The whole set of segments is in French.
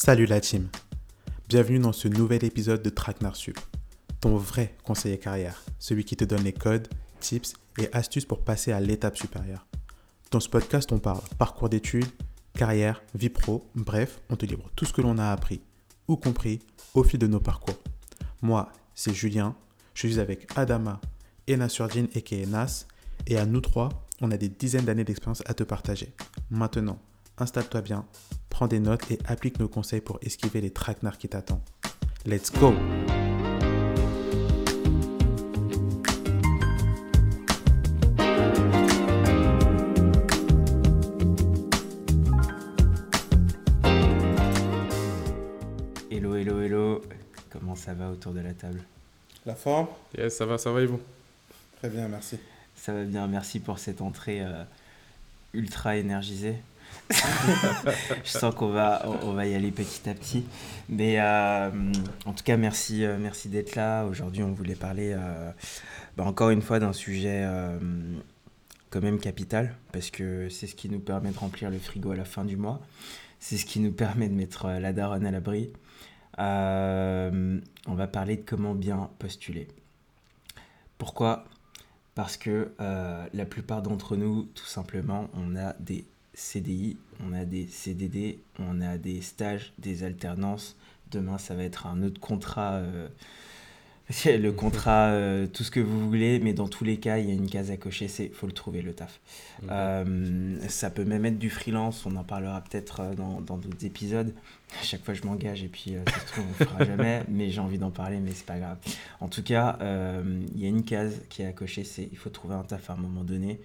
Salut la team. Bienvenue dans ce nouvel épisode de Traquenard Sup, ton vrai conseiller carrière, celui qui te donne les codes, tips et astuces pour passer à l'étape supérieure. Dans ce podcast, on parle parcours d'études, carrière, vie pro, bref, on te livre tout ce que l'on a appris ou compris au fil de nos parcours. Moi, c'est Julien, je suis avec Adama et Nasurdine et Nas, et à nous trois, on a des dizaines d'années d'expérience à te partager. Maintenant, installe-toi bien, prends des notes et applique nos conseils pour esquiver les traquenards qui t'attendent. Let's go Hello, hello, hello. Comment ça va autour de la table? La forme? Yes, ça va, ça va et vous? Très bien, merci. Ça va bien, merci pour cette entrée euh, ultra énergisée. je sens qu'on va, on va y aller petit à petit. Mais euh, en tout cas, merci, euh, merci d'être là. Aujourd'hui, on voulait parler euh, bah, encore une fois d'un sujet quand même capital, parce que c'est ce qui nous permet de remplir le frigo à la fin du mois. C'est ce qui nous permet de mettre la daronne à l'abri. On va parler de comment bien postuler. Pourquoi? Parce que la plupart d'entre nous, tout simplement, on a des CDI, on a des CDD, on a des stages, des alternances. Demain, ça va être un autre contrat, euh, le contrat, euh, tout ce que vous voulez, mais dans tous les cas, il y a une case à cocher, c'est faut le trouver le taf. Euh, ça peut même être du freelance, on en parlera peut-être dans d'autres épisodes. À chaque fois, je m'engage et puis euh, ça se trouve, on le fera jamais, mais j'ai envie d'en parler, mais c'est pas grave. En tout cas, il y a une case qui est à cocher, c'est il faut trouver un taf à un moment donné.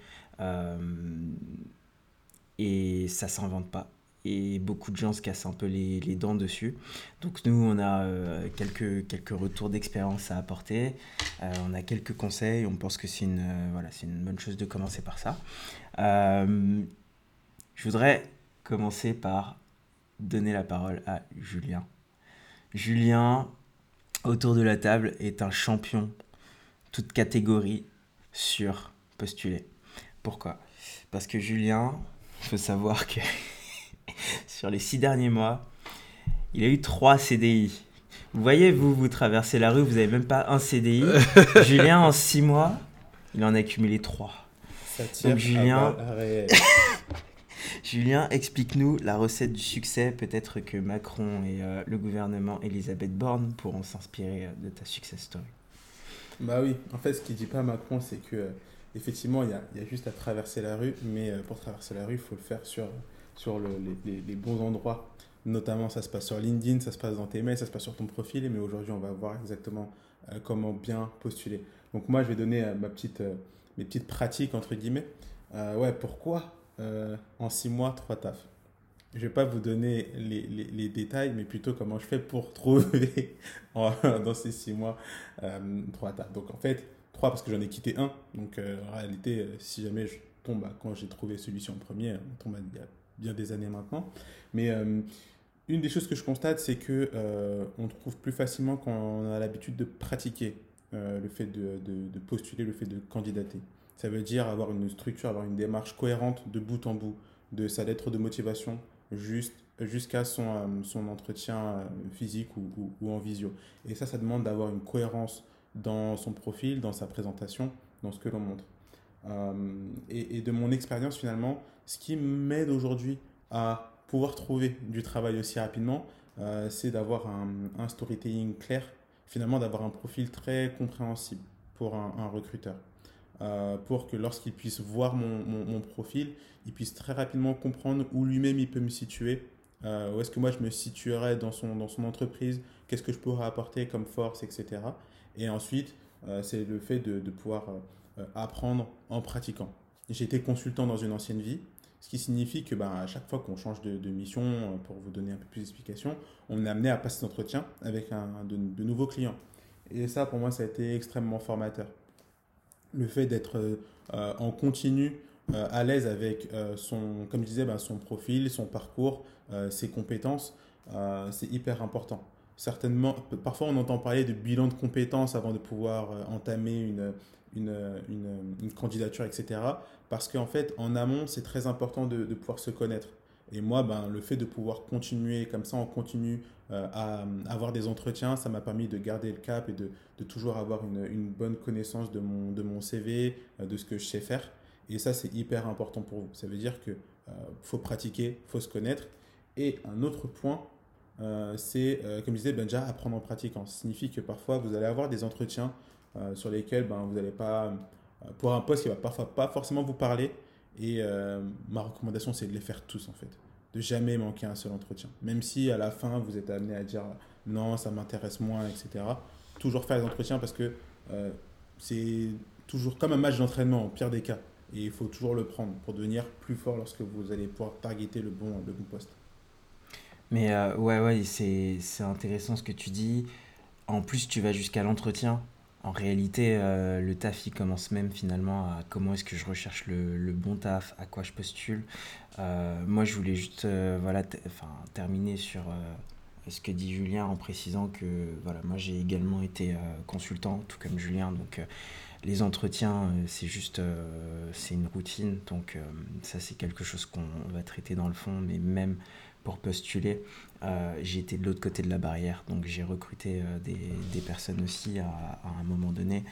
Et ça s'invente pas. Et beaucoup de gens se cassent un peu les, dents dessus. Donc nous, on a euh, quelques, retours d'expérience à apporter. Euh, on a quelques conseils. On pense que c'est une, euh, voilà, c'est une bonne chose de commencer par ça. Je voudrais commencer par donner la parole à Julien. Julien, autour de la table, est un champion, toute catégorie, sur postuler. Pourquoi? Parce que Julien, il faut savoir que sur les six derniers mois, il a eu trois CDI. Vous voyez, vous, vous traversez la rue, vous n'avez même pas un CDI. Julien, en six mois, il en a accumulé trois. Ça tire Donc, Julien- à balles réelles. Julien, explique-nous la recette du succès. Peut-être que Macron et euh, le gouvernement Elisabeth Borne pourront s'inspirer euh, de ta success story. Bah oui, en fait, ce qu'il dit pas Macron, c'est que euh, effectivement, il y a, y a juste à traverser la rue, mais euh, pour traverser la rue, il faut le faire sur, sur le- les, les- bons endroits. Notamment, ça se passe sur LinkedIn, ça se passe dans tes mails, ça se passe sur ton profil, mais aujourd'hui, on va voir exactement euh, comment bien postuler. Donc moi, je vais donner euh, ma petite, mes petites pratiques, entre guillemets. Ouais, pourquoi en six mois, trois tafs? Je vais pas vous donner les, les- détails, mais plutôt comment je fais pour trouver dans ces six mois trois tafs. Donc en fait, parce que j'en ai quitté un. Donc euh, en réalité, euh, si jamais je tombe à quand j'ai trouvé celui-ci en premier, on tombe à il y a bien des années maintenant. Mais euh, une des choses que je constate, c'est que on trouve plus facilement quand on a l'habitude de pratiquer le fait de, postuler, le fait de candidater. Ça veut dire avoir une structure, avoir une démarche cohérente de bout en bout, de sa lettre de motivation juste, jusqu'à son, son entretien physique ou en visio. Et ça, ça demande d'avoir une cohérence dans son profil, dans sa présentation, dans ce que l'on montre. Euh, et, de mon expérience, finalement, ce qui m'aide aujourd'hui à pouvoir trouver du travail aussi rapidement, euh, c'est d'avoir un, un storytelling clair, finalement d'avoir un profil très compréhensible pour un, recruteur. Euh, pour que lorsqu'il puisse voir mon, mon- profil, il puisse très rapidement comprendre où lui-même il peut me situer, où est-ce que moi je me situerais dans son, dans son entreprise, qu'est-ce que je pourrais apporter comme force, etc. Et ensuite, euh, c'est le fait de, pouvoir euh, apprendre en pratiquant. J'ai été consultant dans une ancienne vie, ce qui signifie que ben, à chaque fois qu'on change de, mission, euh, pour vous donner un peu plus d'explications, on est amené à passer d'entretien avec un, de, nouveaux clients. Et ça, pour moi, ça a été extrêmement formateur. Le fait d'être en continu, à l'aise avec son, comme je disais, ben, son profil, son parcours, ses compétences, c'est hyper important. Certainement, parfois on entend parler de bilan de compétences avant de pouvoir euh, entamer une, une, une, candidature, etc. Parce qu'en fait, en amont, c'est très important de, de pouvoir se connaître. Et moi, ben, le fait de pouvoir continuer comme ça, on continue euh, à, avoir des entretiens, ça m'a permis de garder le cap et de, de toujours avoir une, une, bonne connaissance de mon, de mon CV, euh, de ce que je sais faire. Et ça, c'est hyper important pour vous. Ça veut dire que faut pratiquer, faut se connaître. Et un autre point, euh, c'est, comme je disais, ben, déjà apprendre en pratiquant. Ça signifie que parfois, vous allez avoir des entretiens sur lesquels ben, vous n'allez pas, pour un poste qui va parfois pas forcément vous parler. Et ma recommandation, c'est de les faire tous en fait de jamais manquer un seul entretien. Même si à la fin, vous êtes amené à dire non, ça m'intéresse moins, etc. Toujours faire les entretiens parce que euh, c'est toujours comme un match d'entraînement, au pire des cas. Et il faut toujours le prendre pour devenir plus fort lorsque vous allez pouvoir targeter le bon, le bon poste. Mais euh, ouais, ouais, c'est intéressant ce que tu dis. En plus, tu vas jusqu'à l'entretien en réalité, euh, le taf, il commence même finalement à comment est-ce que je recherche le, le, bon taf, à quoi je postule. Euh, moi, je voulais juste voilà, terminer sur ce que dit Julien en précisant que voilà, moi, j'ai également été consultant, tout comme Julien. Donc, les entretiens, c'est juste c'est une routine. Donc, ça, c'est quelque chose qu'on va traiter dans le fond. Mais même pour postuler, euh, été de l'autre côté de la barrière, donc j'ai recruté euh, des, personnes aussi à, un moment donné.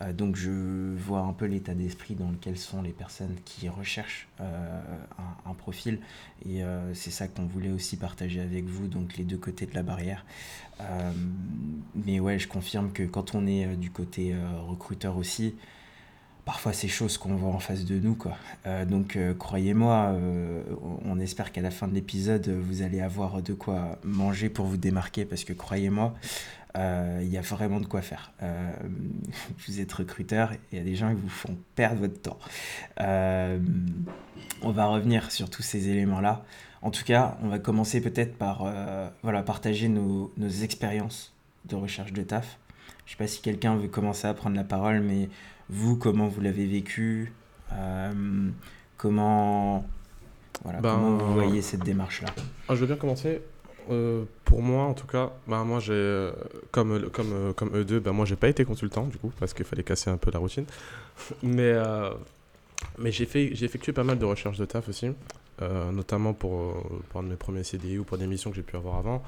Euh, donc je vois un peu l'état d'esprit dans lequel sont les personnes qui recherchent un, un, profil, et c'est ça qu'on voulait aussi partager avec vous, donc les deux côtés de la barrière. mais ouais, je confirme que quand on est du côté recruteur aussi, parfois ces choses qu'on voit en face de nous. Quoi. Euh, donc euh, croyez-moi, euh, on espère qu'à la fin de l'épisode, vous allez avoir de quoi manger pour vous démarquer, parce que croyez-moi, il y a vraiment de quoi faire. vous êtes recruteur, il y a des gens qui vous font perdre votre temps. on va revenir sur tous ces éléments-là. En tout cas, on va commencer peut-être par voilà, partager nos, nos expériences de recherche de taf. Je ne sais pas si quelqu'un veut commencer à prendre la parole, mais vous, comment vous l'avez vécu euh, comment, voilà, ben, comment vous voyez cette démarche-là? Ah, Je veux bien commencer. Euh, pour moi, en tout cas, ben, moi, j'ai, euh, comme, comme, comme eux deux, ben, moi, j'ai pas été consultant, du coup, parce qu'il fallait casser un peu la routine. mais mais j'ai, fait, j'ai effectué pas mal de recherches de taf aussi, notamment pour, pour un de mes premiers CDI ou pour des missions que j'ai pu avoir avant.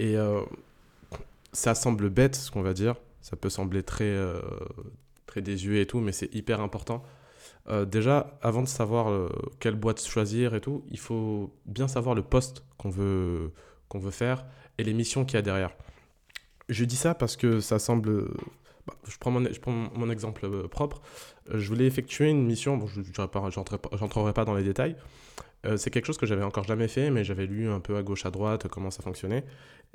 Et ça semble bête, ce qu'on va dire. Ça peut sembler très, très désuet et tout, mais c'est hyper important. Euh, déjà, avant de savoir euh, quelle boîte choisir et tout, il faut bien savoir le poste qu'on veut, qu'on veut faire et les missions qu'il y a derrière. Je dis ça parce que ça semble... Bah, je, prends mon, je prends mon exemple euh, propre. je voulais effectuer une mission, bon, je n'entrerai pas dans les détails. c'est quelque chose que j'avais encore jamais fait, mais j'avais lu un peu à gauche, à droite comment ça fonctionnait.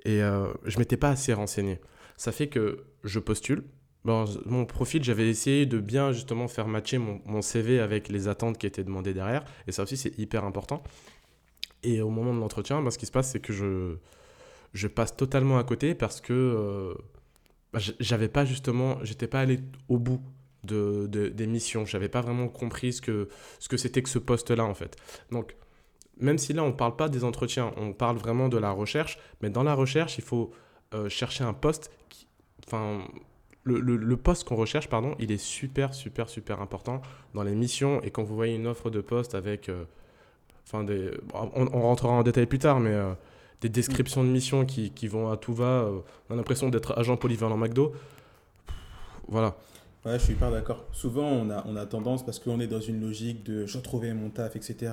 Et je m'étais pas assez renseigné. Ça fait que je postule, Bon, mon profil, j'avais essayé de bien justement faire matcher mon, CV avec les attentes qui étaient demandées derrière. Et ça aussi, c'est hyper important. Et au moment de l'entretien, ben, ce qui se passe, c'est que je, je passe totalement à côté parce que euh, bah, j'avais pas justement, j'étais pas allé au bout de, des missions. J'avais pas vraiment compris ce que ce que c'était que ce poste-là en fait. Donc, même si là on parle pas des entretiens, on parle vraiment de la recherche. Mais dans la recherche, il faut euh, chercher un poste qui, enfin le, poste qu'on recherche, pardon, il est super, super, super important dans les missions. Et quand vous voyez une offre de poste avec. Euh, enfin, des, on, rentrera en détail plus tard, mais euh, des descriptions de missions qui, vont à tout va. Euh, on a l'impression d'être agent polyvalent McDo. Voilà. Ouais, je suis hyper d'accord. Souvent, on a, on a tendance, parce qu'on est dans une logique de je trouver mon taf, etc.,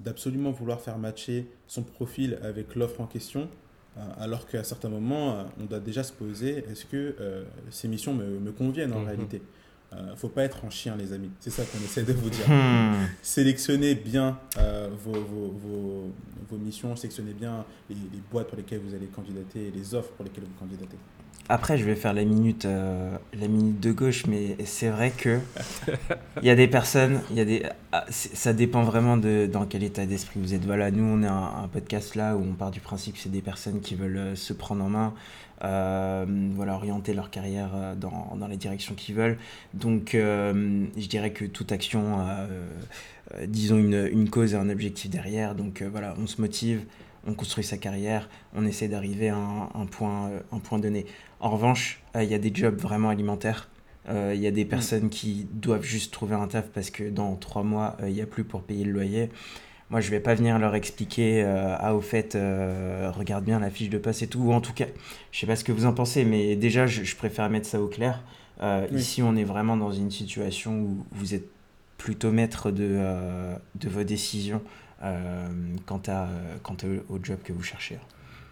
d'absolument vouloir faire matcher son profil avec l'offre en question. Euh, alors qu'à certains moments, euh, on doit déjà se poser est-ce que euh, ces missions me, me conviennent en mhm. réalité? Il ne faut pas être en chien, les amis. C'est ça qu'on essaie de vous dire. Hmm. Sélectionnez bien vos, vos, vos, vos, missions, sélectionnez bien les, les, boîtes pour lesquelles vous allez candidater et les offres pour lesquelles vous candidatez. Après, je vais faire la minute, euh, la minute de gauche, mais c'est vrai que il y a des personnes, il y a des, ah, ça dépend vraiment de dans quel état d'esprit vous êtes. Voilà, nous on est un, podcast là où on part du principe que c'est des personnes qui veulent euh, se prendre en main, euh, voilà, orienter leur carrière dans, dans les directions qu'ils veulent. Donc, je dirais que toute action, disons une, une, cause et un objectif derrière. Donc voilà, on se motive on construit sa carrière, on essaie d'arriver à un, point, un point donné. En revanche, euh, il y a des jobs vraiment alimentaires. Euh, il y a des mm. personnes qui doivent juste trouver un taf parce que dans trois mois, euh, il n'y a plus pour payer le loyer. Moi, je vais pas venir leur expliquer, ah, au fait, regarde bien la fiche de passe et tout. Ou en tout cas, je sais pas ce que vous en pensez, mais déjà, je, préfère mettre ça au clair. Ici, on est vraiment dans une situation où vous êtes plutôt maître de, de vos décisions quant, à, quant au job que vous cherchez.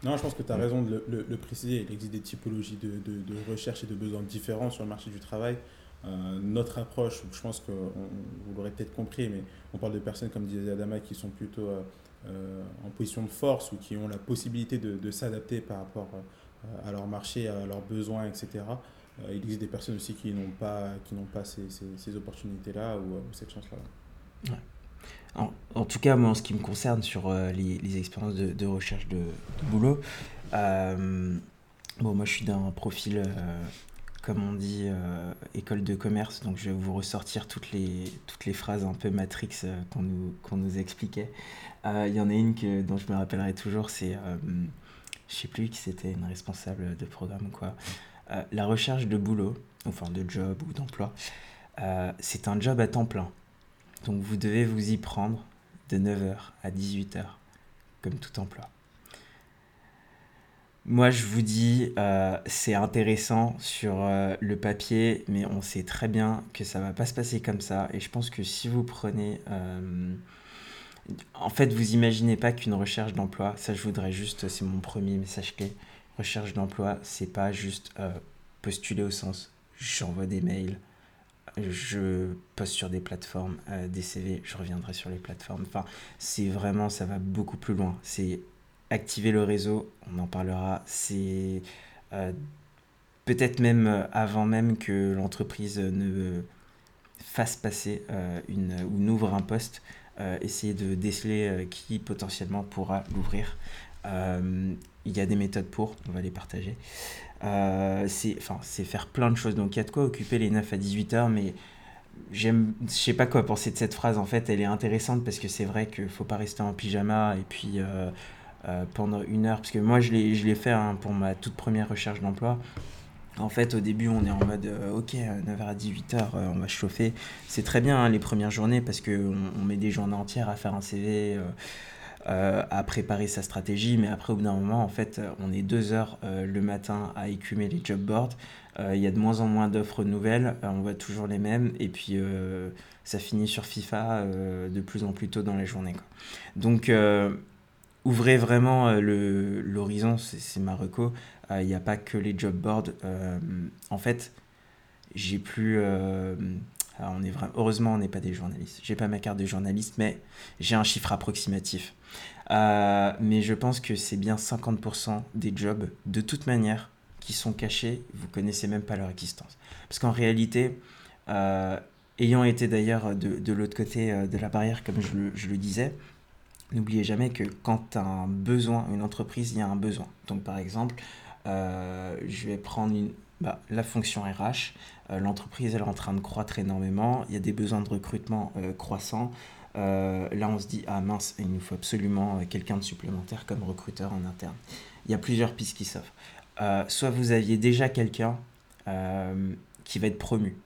Non, je pense que tu as raison de le, préciser. Il existe des typologies de, de, de, recherche et de besoins différents sur le marché du travail. Euh, notre approche, je pense que vous l'aurez peut-être compris, mais on parle de personnes, comme disait Adama, qui sont plutôt euh, euh, en position de force ou qui ont la possibilité de, s'adapter par rapport à leur marché, à leurs besoins, etc. il existe des personnes aussi qui n'ont pas, qui pas ces, opportunités-là ou, cette chance-là. En, tout cas, moi, en ce qui me concerne sur les, expériences de, recherche de, boulot, bon, moi, je suis d'un profil, comme on dit, école de commerce, donc je vais vous ressortir toutes les, toutes les phrases un peu Matrix qu'on nous, qu'on nous expliquait. Il y en a une que, dont je me rappellerai toujours, c'est, je sais plus qui c'était, une responsable de programme ou quoi. la recherche de boulot, enfin de job ou d'emploi, c'est un job à temps plein. Donc vous devez vous y prendre de 9h à 18h, comme tout emploi. Moi, je vous dis, euh, c'est intéressant sur euh, le papier, mais on sait très bien que ça va pas se passer comme ça. Et je pense que si vous prenez... Euh, en fait, vous imaginez pas qu'une recherche d'emploi, ça je voudrais juste, c'est mon premier message clé, recherche d'emploi, c'est pas juste postuler au sens j'envoie des mails, je poste sur des plateformes, des CV, je reviendrai sur les plateformes. Enfin, c'est vraiment, ça va beaucoup plus loin. C'est activer le réseau, on en parlera. C'est euh, peut-être même euh, avant même que l'entreprise ne fasse passer ou n'ouvre un poste, essayer de déceler qui potentiellement pourra l'ouvrir. il y a des méthodes pour, on va les partager. Euh, c'est faire plein de choses. Donc il y a de quoi occuper les 9 à 18 heures, mais j'aime, je sais pas quoi penser de cette phrase. En fait, elle est intéressante parce que c'est vrai qu'il faut pas rester en pyjama et puis euh, euh, pendant une heure. Parce que moi, je l'ai, fait hein, pour ma toute première recherche d'emploi. En fait, au début, on est en mode ok, 9h à 18h, on va chauffer. C'est très bien hein, les premières journées parce qu'on on met des journées entières à faire un CV. Euh, à préparer sa stratégie, mais après au bout d'un moment, en fait, on est deux heures euh, le matin à écumer les job boards. Euh, il y a de moins en moins d'offres nouvelles, on voit toujours les mêmes, et puis ça finit sur FIFA de plus en plus tôt dans la journée. Donc, ouvrez vraiment l'horizon, c'est ma reco. Il n'y a pas que les job boards. en fait, j'ai plus on est vraiment, heureusement, on n'est pas des journalistes. J'ai pas ma carte de journaliste, mais j'ai un chiffre approximatif. Euh, mais je pense que c'est bien 50% des jobs, de toute manière, qui sont cachés. Vous connaissez même pas leur existence. Parce qu'en réalité, euh, ayant été d'ailleurs de, l'autre côté euh, de la barrière, comme je je le disais, n'oubliez jamais que quand un besoin, une entreprise, il y a un besoin. Donc par exemple, je vais prendre bah, la fonction RH. Euh, l'entreprise est en train de croître énormément. Il y a des besoins de recrutement euh, croissants. Euh, là, on se dit, ah mince, il nous faut absolument quelqu'un de supplémentaire comme recruteur en interne. Il y a plusieurs pistes qui s'offrent. soit vous aviez déjà quelqu'un qui va être promu.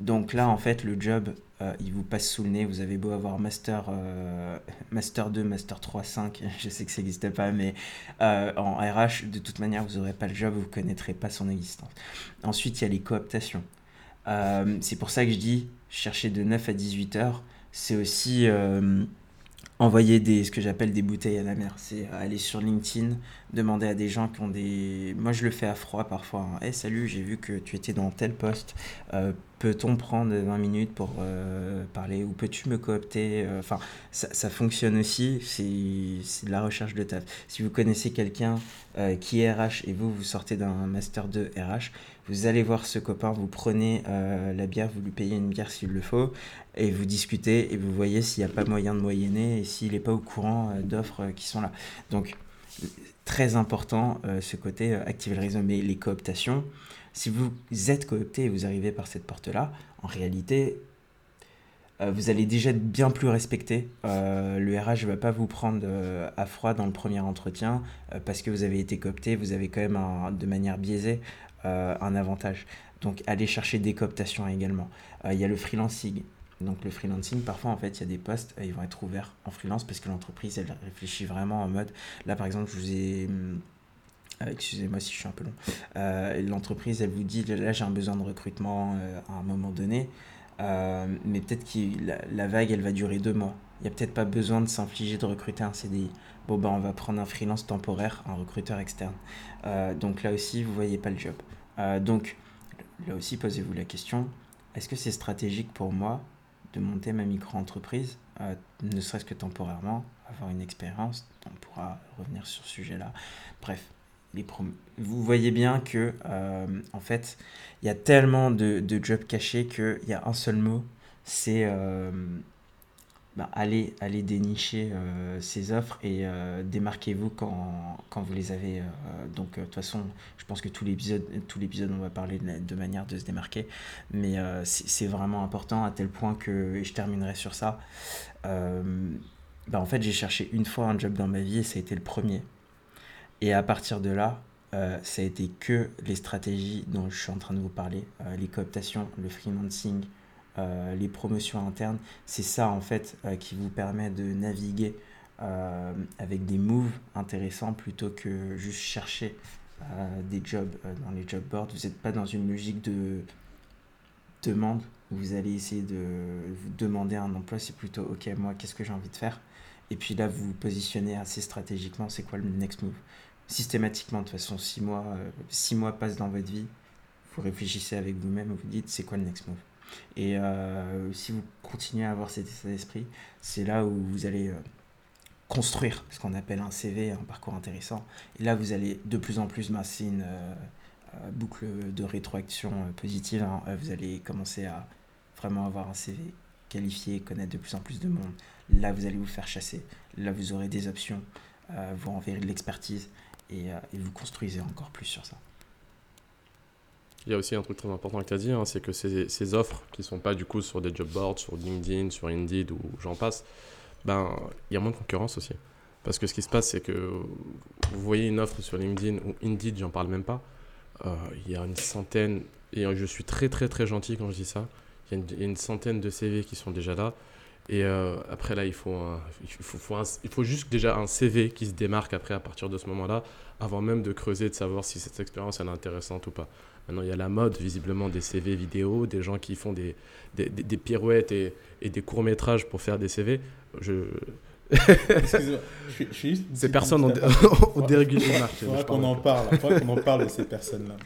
Donc là, en fait, le job, euh, il vous passe sous le nez. Vous avez beau avoir Master, euh, master 2, Master 3, 5, je sais que ça n'existe pas, mais euh, en RH, de toute manière, vous n'aurez pas le job, vous ne connaîtrez pas son existence. Ensuite, il y a les cooptations. c'est pour ça que je dis, chercher de 9 à 18 heures, c'est aussi envoyer des, ce que j'appelle des bouteilles à la mer. C'est aller sur LinkedIn, demander à des gens qui ont des... Moi, je le fais à froid parfois. Hein. salut, j'ai vu que tu étais dans tel poste. Euh, peut-on prendre 20 minutes pour euh, parler ou peux-tu me coopter euh, Enfin, ça, fonctionne aussi. C'est de la recherche de taf. Si vous connaissez quelqu'un qui est RH et vous, vous sortez d'un master de RH, vous allez voir ce copain, vous prenez la bière, vous lui payez une bière s'il le faut, et vous discutez et vous voyez s'il n'y a pas moyen de moyenner et s'il n'est pas au courant d'offres qui sont là. Donc, très important euh, ce côté euh, activer le réseau. Mais les cooptations, si vous êtes coopté et vous arrivez par cette porte-là, en réalité, euh, vous allez déjà être bien plus respecté. le RH ne va pas vous prendre à froid dans le premier entretien parce que vous avez été coopté, vous avez quand même de manière biaisée un avantage. Donc allez chercher des cooptations également. Il y a le freelancing, Donc le freelancing, parfois en fait, il y a des postes, ils vont être ouverts en freelance parce que l'entreprise, elle réfléchit vraiment en mode, là par exemple, je vous ai... Euh, excusez-moi si je suis un peu long. Euh, l'entreprise, elle vous dit, là j'ai un besoin de recrutement euh, à un moment donné, mais peut-être que la, la, vague, elle va durer deux mois. Il n'y a peut-être pas besoin de s'infliger de recruter un CDI. Bon, ben on va prendre un freelance temporaire, un recruteur externe. donc là aussi, vous voyez pas le job. donc là aussi, posez-vous la question, est-ce que c'est stratégique pour moi de monter ma micro-entreprise, euh, ne serait-ce que temporairement, avoir une expérience, on pourra revenir sur ce sujet-là. Bref, vous voyez bien que, euh, en fait, il y a tellement de, jobs cachés qu'il y a un seul mot, c'est euh, allez dénicher euh, ces offres et euh, démarquez-vous quand, quand, vous les avez. Donc, de toute façon, je pense que tout l'épisode, tout l'épisode, on va parler de, manière de se démarquer. Mais c'est vraiment important à tel point que, et je terminerai sur ça, bah, en fait, j'ai cherché une fois un job dans ma vie et ça a été le premier. Et à partir de là, ça a été que les stratégies dont je suis en train de vous parler, les cooptations, le freelancing, euh, les promotions internes, c'est ça en fait euh, qui vous permet de naviguer euh, avec des moves intéressants plutôt que juste chercher des jobs dans les job boards. Vous n'êtes pas dans une logique de demande. Où vous allez essayer de vous demander un emploi, c'est plutôt ok, moi qu'est-ce que j'ai envie de faire? Et puis là, vous vous positionnez assez stratégiquement, c'est quoi le next move? Systématiquement, de toute façon, six mois, six mois passent dans votre vie, vous réfléchissez avec vous-même, vous dites c'est quoi le next move? Et euh, si vous continuez à avoir cet état d'esprit, c'est là où vous allez euh, construire ce qu'on appelle un CV, un parcours intéressant. Et là, vous allez de plus en plus masser une euh, boucle de rétroaction positive. Hein. Vous allez commencer à vraiment avoir un CV qualifié, connaître de plus en plus de monde. Là, vous allez vous faire chasser. Là, vous aurez des options. vous enverrez de l'expertise et, et vous construisez encore plus sur ça. Il y a aussi un truc très important que tu as dit, hein, c'est que ces, offres qui ne sont pas du coup sur des job boards, sur LinkedIn, sur Indeed ou j'en passe, ben il y a moins de concurrence aussi. Parce que ce qui se passe, c'est que vous voyez une offre sur LinkedIn ou Indeed, j'en parle même pas. Euh, il y a une centaine, et je suis très très très gentil quand je dis ça, il y, a une centaine de CV qui sont déjà là. Et euh, après là, il faut, il, faut, faut il faut juste déjà un CV qui se démarque après à partir de ce moment-là, avant même de creuser, de savoir si cette expérience est intéressante ou pas. Maintenant, il y a la mode, visiblement, des CV vidéo, des gens qui font des, des, des, pirouettes et, et, des courts-métrages pour faire des CV. Je... Excusez-moi, je, suis juste. Ces personnes ont, ont dérégulé le marché. Faudra qu'on en parle, il faudra qu'on en parle de ces personnes-là.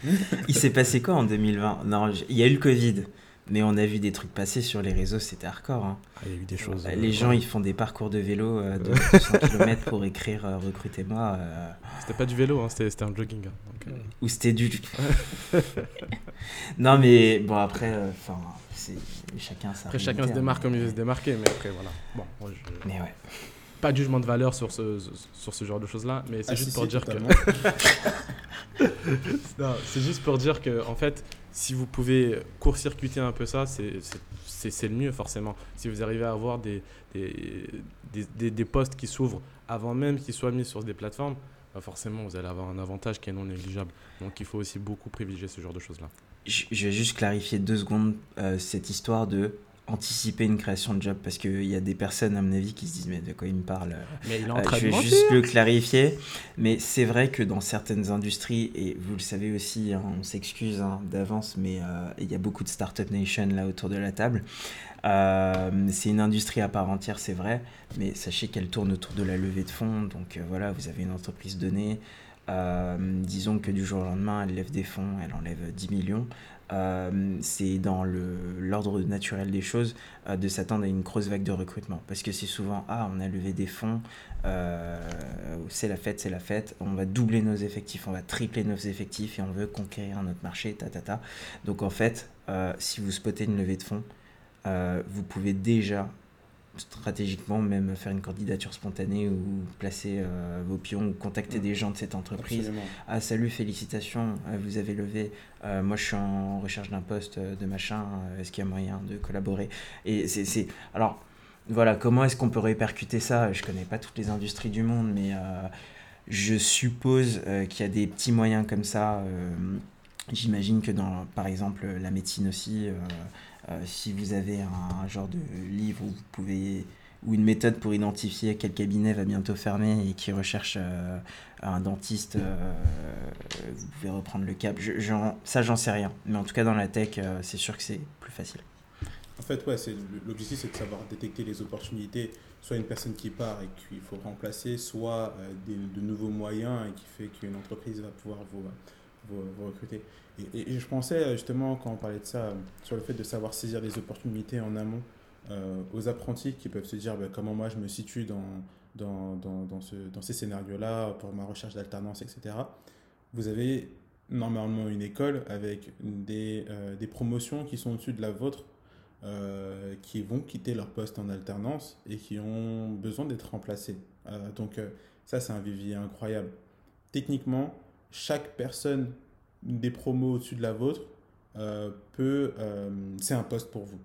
il s'est passé quoi en 2020 Non, il y a eu le Covid. Mais on a vu des trucs passer sur les réseaux, c'était hardcore. Hein. Ah, il y a eu des choses. Euh, les gens, ils font des parcours de vélo euh, de 100 km pour écrire euh, Recrutez-moi. C'était pas du vélo, hein, c'était un jogging. Hein, Ou c'était du. non, mais bon, après, enfin, chacun ça. Après, chacun se démarque comme il veut se démarquer, mais après, voilà. Bon, moi, je... Mais ouais. Pas de jugement de valeur sur ce, sur ce genre de choses-là, mais c'est ah, juste pour dire que. c'est juste pour dire que, en fait, si vous pouvez court-circuiter un peu ça, c'est le mieux forcément. Si vous arrivez à avoir des, des, des, des postes qui s'ouvrent avant même qu'ils soient mis sur des plateformes, bah forcément vous allez avoir un avantage qui est non négligeable. Donc il faut aussi beaucoup privilégier ce genre de choses-là. Je vais juste clarifier deux secondes euh, cette histoire de anticiper une création de job parce qu'il y a des personnes à mon avis qui se disent mais de quoi il me parle mais il est en train je vais juste le clarifier. Mais c'est vrai que dans certaines industries et vous le savez aussi hein, on s'excuse hein, d'avance mais euh, il y a beaucoup de startup nation là autour de la table. Euh, c'est une industrie à part entière c'est vrai mais sachez qu'elle tourne autour de la levée de fonds. Donc euh, voilà vous avez une entreprise donnée. Disons que du jour au lendemain elle lève des fonds elle enlève 10 millions euh, c'est dans l'ordre naturel des choses euh, de s'attendre à une grosse vague de recrutement. Parce que c'est souvent, ah, on a levé des fonds, euh, c'est la fête, c'est la fête, on va doubler nos effectifs, on va tripler nos effectifs et on veut conquérir notre marché, ta, ta, ta. Donc en fait, si vous spottez une levée de fonds, vous pouvez déjà stratégiquement même faire une candidature spontanée ou placer euh, vos pions ou contacter des gens de cette entreprise. Ah salut, félicitations, euh, vous avez levé, euh, moi je suis en recherche d'un poste de machin, est-ce qu'il y a moyen de collaborer? Et c'est... Alors voilà, comment est-ce qu'on peut répercuter ça? Je connais pas toutes les industries du monde, mais je suppose qu'il y a des petits moyens comme ça. J'imagine que dans, par exemple, la médecine aussi, si vous avez un, genre de livre où vous pouvez ou une méthode pour identifier quel cabinet va bientôt fermer et qui recherche un dentiste, vous pouvez reprendre le cap. Ça, j'en sais rien. Mais en tout cas, dans la tech, c'est sûr que c'est plus facile. En fait, ouais, l'objectif, c'est de savoir détecter les opportunités, soit une personne qui part et qu'il faut remplacer, soit euh, de nouveaux moyens et qui fait qu'une entreprise va pouvoir vous, recruter. Et, je pensais justement, quand on parlait de ça, sur le fait de savoir saisir les opportunités en amont euh, aux apprentis qui peuvent se dire bah, comment moi je me situe dans, dans, dans, ce, dans ces scénarios-là pour ma recherche d'alternance, etc. Vous avez normalement une école avec des, euh, des promotions qui sont au-dessus de la vôtre euh, qui vont quitter leur poste en alternance et qui ont besoin d'être remplacés. Donc ça, c'est un vivier incroyable. Techniquement, chaque personne des promos au-dessus de la vôtre peut, c'est un poste pour vous.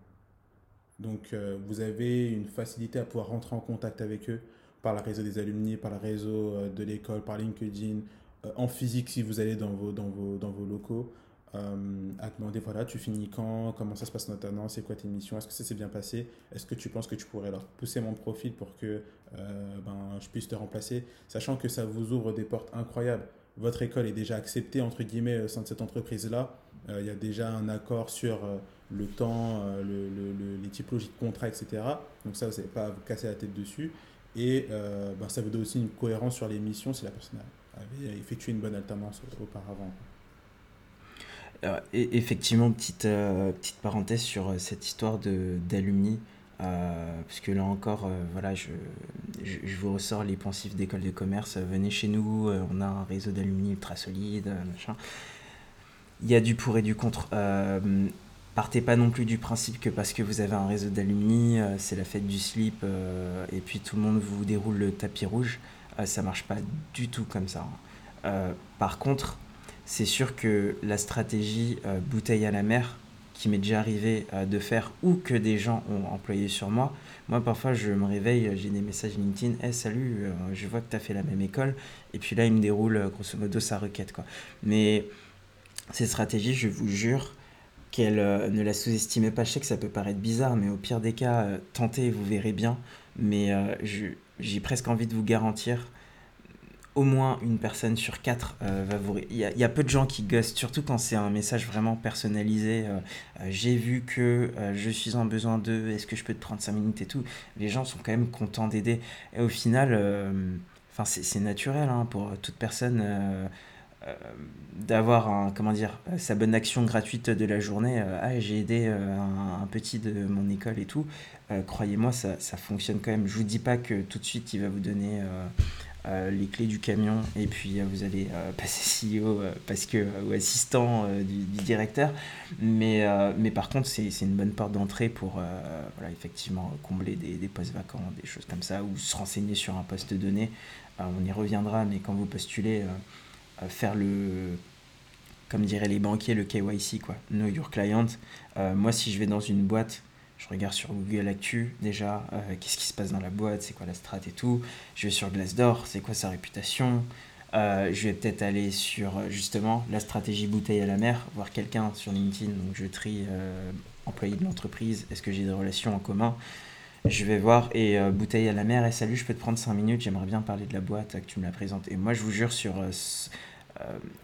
Donc vous avez une facilité à pouvoir rentrer en contact avec eux par le réseau des alumni, par le réseau de l'école, par LinkedIn, en physique si vous allez dans vos, dans vos, dans vos locaux. Euh, à demander voilà, tu finis quand, comment ça se passe notamment, c'est quoi tes missions, est-ce que ça s'est bien passé, est-ce que tu penses que tu pourrais leur pousser mon profil pour que euh, ben, je puisse te remplacer, sachant que ça vous ouvre des portes incroyables. Votre école est déjà acceptée, entre guillemets, au sein de cette entreprise-là. Euh, il y a déjà un accord sur le temps, le, le, les typologies de contrats, etc. Donc ça, vous n'avez pas à vous casser la tête dessus. Et ben, ça vous donne aussi une cohérence sur les missions si la personne avait effectué une bonne alternance auparavant. Euh, et effectivement, petite, euh, petite parenthèse sur euh, cette histoire d'alumni. Parce que là encore, voilà, je, je, vous ressors les pensifs d'école de commerce. venez chez nous, on a un réseau d'alumni ultra solide, machin. Il y a du pour et du contre. partez pas non plus du principe que parce que vous avez un réseau d'alumni, c'est la fête du slip et puis tout le monde vous déroule le tapis rouge. ça marche pas du tout comme ça. par contre, c'est sûr que la stratégie euh, bouteille à la mer, qui m'est déjà arrivé euh, de faire ou que des gens ont employé sur moi, moi parfois je me réveille, j'ai des messages LinkedIn, hey, salut, euh, je vois que tu as fait la même école, et puis là il me déroule grosso modo sa requête. Quoi. Mais cette stratégie, je vous jure, qu'elle ne la sous-estimez pas. Je sais que ça peut paraître bizarre, mais au pire des cas, tentez, vous verrez bien. Mais j'ai presque envie de vous garantir au moins une personne sur quatre euh, va vous... Il y, a, peu de gens qui ghostent, surtout quand c'est un message vraiment personnalisé. Euh, euh, j'ai vu que je suis en besoin d'eux, est-ce que je peux te prendre 5 minutes et tout. Les gens sont quand même contents d'aider. Et au final, c'est naturel hein, pour toute personne d'avoir un, comment sa bonne action gratuite de la journée. ah, j'ai aidé un, petit de mon école et tout. Croyez-moi, ça, ça, fonctionne quand même. Je vous dis pas que tout de suite il va vous donner les clés du camion et puis euh, vous allez euh, passer CEO parce que, ou assistant du, directeur. Mais, mais par contre, c'est une bonne porte d'entrée pour voilà, effectivement combler des, des, postes vacants, des choses comme ça, ou se renseigner sur un poste donné. on y reviendra, mais quand vous postulez, faire le comme diraient les banquiers, le KYC, quoi, Know Your Client. moi, si je vais dans une boîte je regarde sur Google Actu déjà, euh, qu'est-ce qui se passe dans la boîte, c'est quoi la strat et tout. Je vais sur Glassdoor, c'est quoi sa réputation. Euh, je vais peut-être aller sur justement la stratégie bouteille à la mer, voir quelqu'un sur LinkedIn, donc je trie euh, employé de l'entreprise, est-ce que j'ai des relations en commun. Je vais voir et bouteille à la mer, et salut, je peux te prendre 5 minutes, j'aimerais bien parler de la boîte, que tu me la présentes. Et moi, je vous jure, sur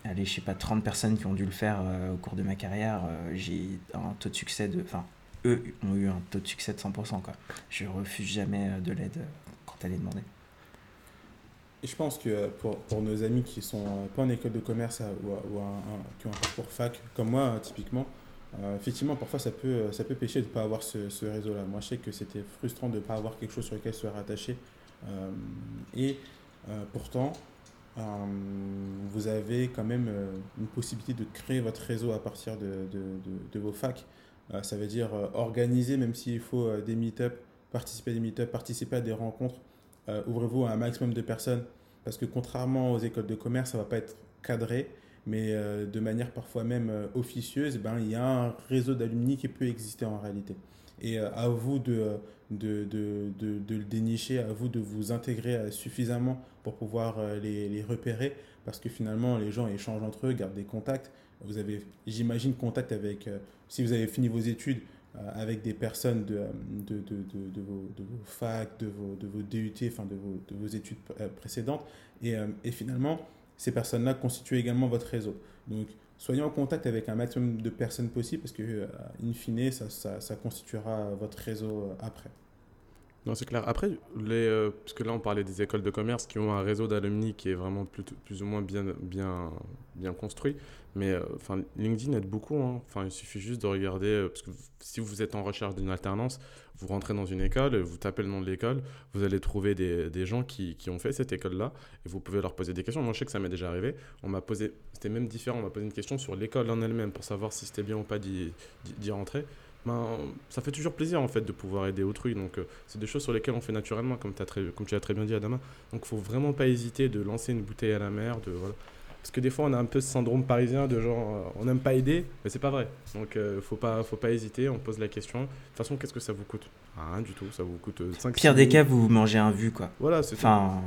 allez, je sais pas, 30 personnes qui ont dû le faire au cours de ma carrière, j'ai un taux de succès de. Enfin, eux ont eu un taux de succès de 100%. Quoi. Je refuse jamais euh, de l'aide euh, quand elle est demandée. Je pense que pour, pour, nos amis qui sont euh, pas en école de commerce ou, qui ont un parcours fac, comme moi typiquement, effectivement, parfois ça peut, ça peut pêcher de ne pas avoir ce, ce réseau-là. Moi, je sais que c'était frustrant de ne pas avoir quelque chose sur lequel se rattacher. et pourtant, vous avez quand même une possibilité de créer votre réseau à partir de, de, de vos facs. Euh, ça veut dire euh, organiser, même s'il faut euh, des meet-up, participer à des meet-up, participer à des rencontres. Ouvrez-vous à un maximum de personnes parce que contrairement aux écoles de commerce, ça va pas être cadré, mais de manière parfois même officieuse, ben, il y a un réseau d'alumni qui peut exister en réalité. Et à vous de, de, de, de, le dénicher, à vous de vous intégrer suffisamment pour pouvoir les repérer, parce que finalement, les gens échangent entre eux, gardent des contacts. Vous avez, j'imagine, contact avec, euh, si vous avez fini vos études, avec des personnes de, de, de, de, vos, vos facs, de vos, de vos DUT, enfin de vos, vos études précédentes. Et, et finalement, ces personnes-là constituent également votre réseau. Donc, soyez en contact avec un maximum de personnes possible parce que, in fine, ça, ça constituera votre réseau après. Non, c'est clair. Après, euh, parce que là, on parlait des écoles de commerce qui ont un réseau d'alumni qui est vraiment plus, plus ou moins bien, bien, bien construit. Mais euh, LinkedIn aide beaucoup. Hein. Il suffit juste de regarder. Euh, parce que si vous êtes en recherche d'une alternance, vous rentrez dans une école, vous tapez le nom de l'école, vous allez trouver des, des gens qui, qui, ont fait cette école-là et vous pouvez leur poser des questions. Moi, je sais que ça m'est déjà arrivé. On m'a posé, c'était même différent, on m'a posé une question sur l'école en elle-même pour savoir si c'était bien ou pas d'y rentrer ben, ça fait toujours plaisir en fait de pouvoir aider autrui. Donc euh, c'est des choses sur lesquelles on fait naturellement, comme, as très, comme tu as très bien dit Adama. Donc faut vraiment pas hésiter de lancer une bouteille à la mer. De, voilà. Parce que des fois on a un peu ce syndrome parisien de genre euh, on n'aime pas aider, mais c'est pas vrai. Donc euh, faut pas faut pas hésiter, on pose la question. De toute façon qu'est-ce que ça vous coûte? Rien du tout, ça vous coûte 5 Pire des cas, vous mangez un vu quoi. Voilà, c'est enfin...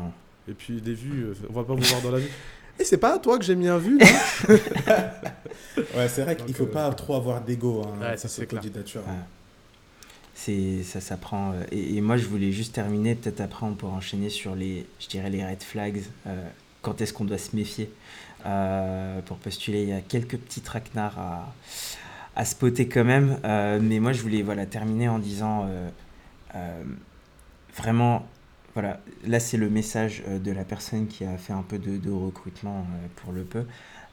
Et puis des vues, on va pas vous voir dans la vie. Et c'est pas à toi que j'ai mis un vu. ouais, c'est vrai qu'il ne faut pas trop avoir d'ego hein, ouais, ça, c'est candidature. C'est ça, ça prend. Euh, et, moi, je voulais juste terminer. Peut-être après, on pourra enchaîner sur les, je dirais les red flags. Euh, quand est-ce qu'on doit se méfier euh, pour postuler Il y a quelques petits traquenards à, à spotter quand même. mais moi, je voulais voilà terminer en disant vraiment voilà, là c'est le message de la personne qui a fait un peu de, recrutement pour le peu.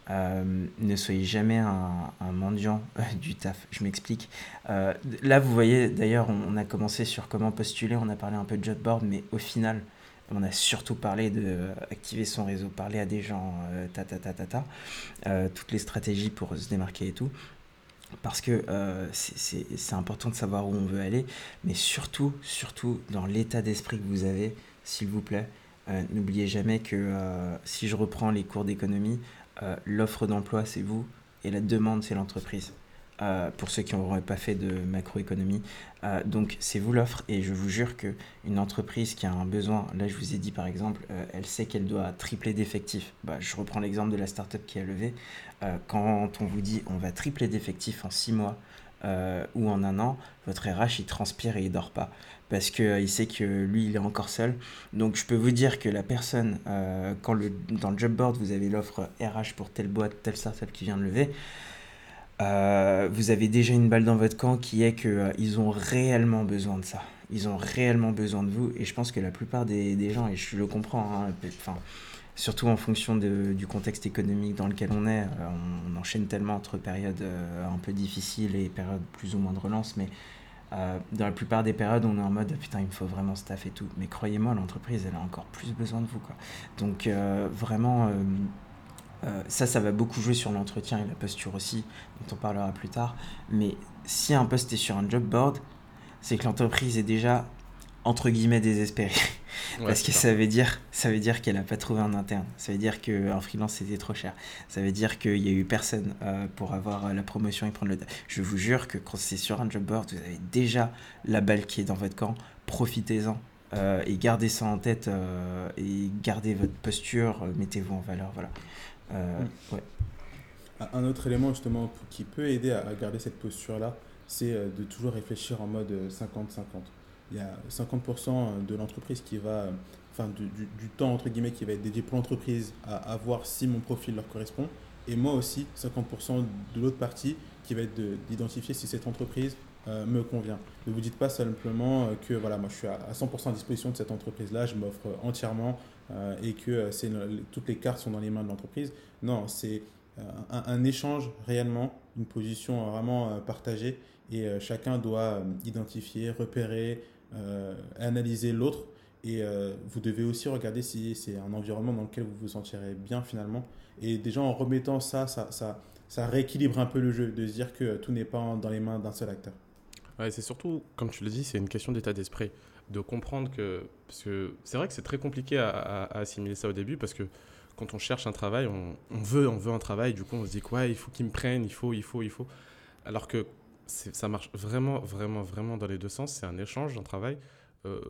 Euh, ne soyez jamais un, mendiant euh, du taf. Je m'explique. Euh, là, vous voyez, d'ailleurs, on, a commencé sur comment postuler, on a parlé un peu de job board, mais au final, on a surtout parlé de activer son réseau, parler à des gens, ta ta ta ta ta, toutes les stratégies pour se démarquer et tout. Parce que c'est important de savoir où on veut aller, mais surtout, surtout dans l'état d'esprit que vous avez, s'il vous plaît, n'oubliez jamais que si je reprends les cours d'économie, euh, l'offre d'emploi, c'est vous, et la demande, c'est l'entreprise. Euh, pour ceux qui n'auraient pas fait de macroéconomie. Euh, donc c'est vous l'offre et je vous jure qu'une entreprise qui a un besoin, là je vous ai dit par exemple, elle sait qu'elle doit tripler d'effectifs. Bah, je reprends l'exemple de la startup qui a levé. quand on vous dit on va tripler d'effectifs en six mois ou en un an, votre RH il transpire et il dort pas parce qu'il euh, sait que lui, il est encore seul. Donc je peux vous dire que la personne, euh, quand le, dans le job board, vous avez l'offre RH pour telle boîte, telle startup qui vient de lever, euh, vous avez déjà une balle dans votre camp qui est qu'ils ils ont réellement besoin de ça. Ils ont réellement besoin de vous. Et je pense que la plupart des, des gens, et je le comprends, hein, surtout en fonction de, du contexte économique dans lequel on est, on, on enchaîne tellement entre périodes un peu difficiles et périodes plus ou moins de relance, mais euh, dans la plupart des périodes, on est en mode putain, il me faut vraiment staff et tout. Mais croyez-moi, l'entreprise, elle a encore plus besoin de vous. Quoi. Donc, euh, vraiment, euh, ça, ça va beaucoup jouer sur l'entretien et la posture aussi, dont on parlera plus tard. Mais si un poste est sur un job board, c'est que l'entreprise est déjà, entre guillemets, désespérée. Parce que ça veut dire, ça veut dire qu'elle n'a pas trouvé un interne. Ça veut dire qu'un freelance c'était trop cher. Ça veut dire qu'il n'y a eu personne euh, pour avoir euh, la promotion et prendre le. Je vous jure que quand c'est sur un job board, vous avez déjà la balle qui est dans votre camp. Profitez-en. Euh, et gardez ça en tête et gardez votre posture, mettez-vous en valeur. Voilà. Mm. ouais. Un autre élément justement qui peut aider à garder cette posture-là, c'est de toujours réfléchir en mode 50-50 il y a 50% de l'entreprise qui va, enfin du, du, temps entre guillemets qui va être dédié pour l'entreprise à, à, voir si mon profil leur correspond. Et moi aussi, 50% de l'autre partie qui va être d'identifier si cette entreprise euh, me convient. Ne vous dites pas simplement euh, que voilà, moi je suis à, 100% à disposition de cette entreprise-là, je m'offre entièrement euh, et que c'est toutes les cartes sont dans les mains de l'entreprise. Non, c'est un, un, échange réellement, une position vraiment partagée et chacun doit identifier, repérer, euh, analyser l'autre et euh, vous devez aussi regarder si c'est un environnement dans lequel vous vous sentirez bien finalement. Et déjà en remettant ça, ça, ça, ça rééquilibre un peu le jeu, de se dire que tout n'est pas dans les mains d'un seul acteur. Ouais, c'est surtout, comme tu le dis, c'est une question d'état d'esprit. De comprendre que. Parce que c'est vrai que c'est très compliqué à, assimiler ça au début parce que quand on cherche un travail, on, veut, on veut un travail, du coup on se dit quoi, il faut qu'ils me prennent, il faut, il faut, il faut. Alors que ça marche vraiment, vraiment, vraiment dans les deux sens. C'est un échange, un travail. Euh,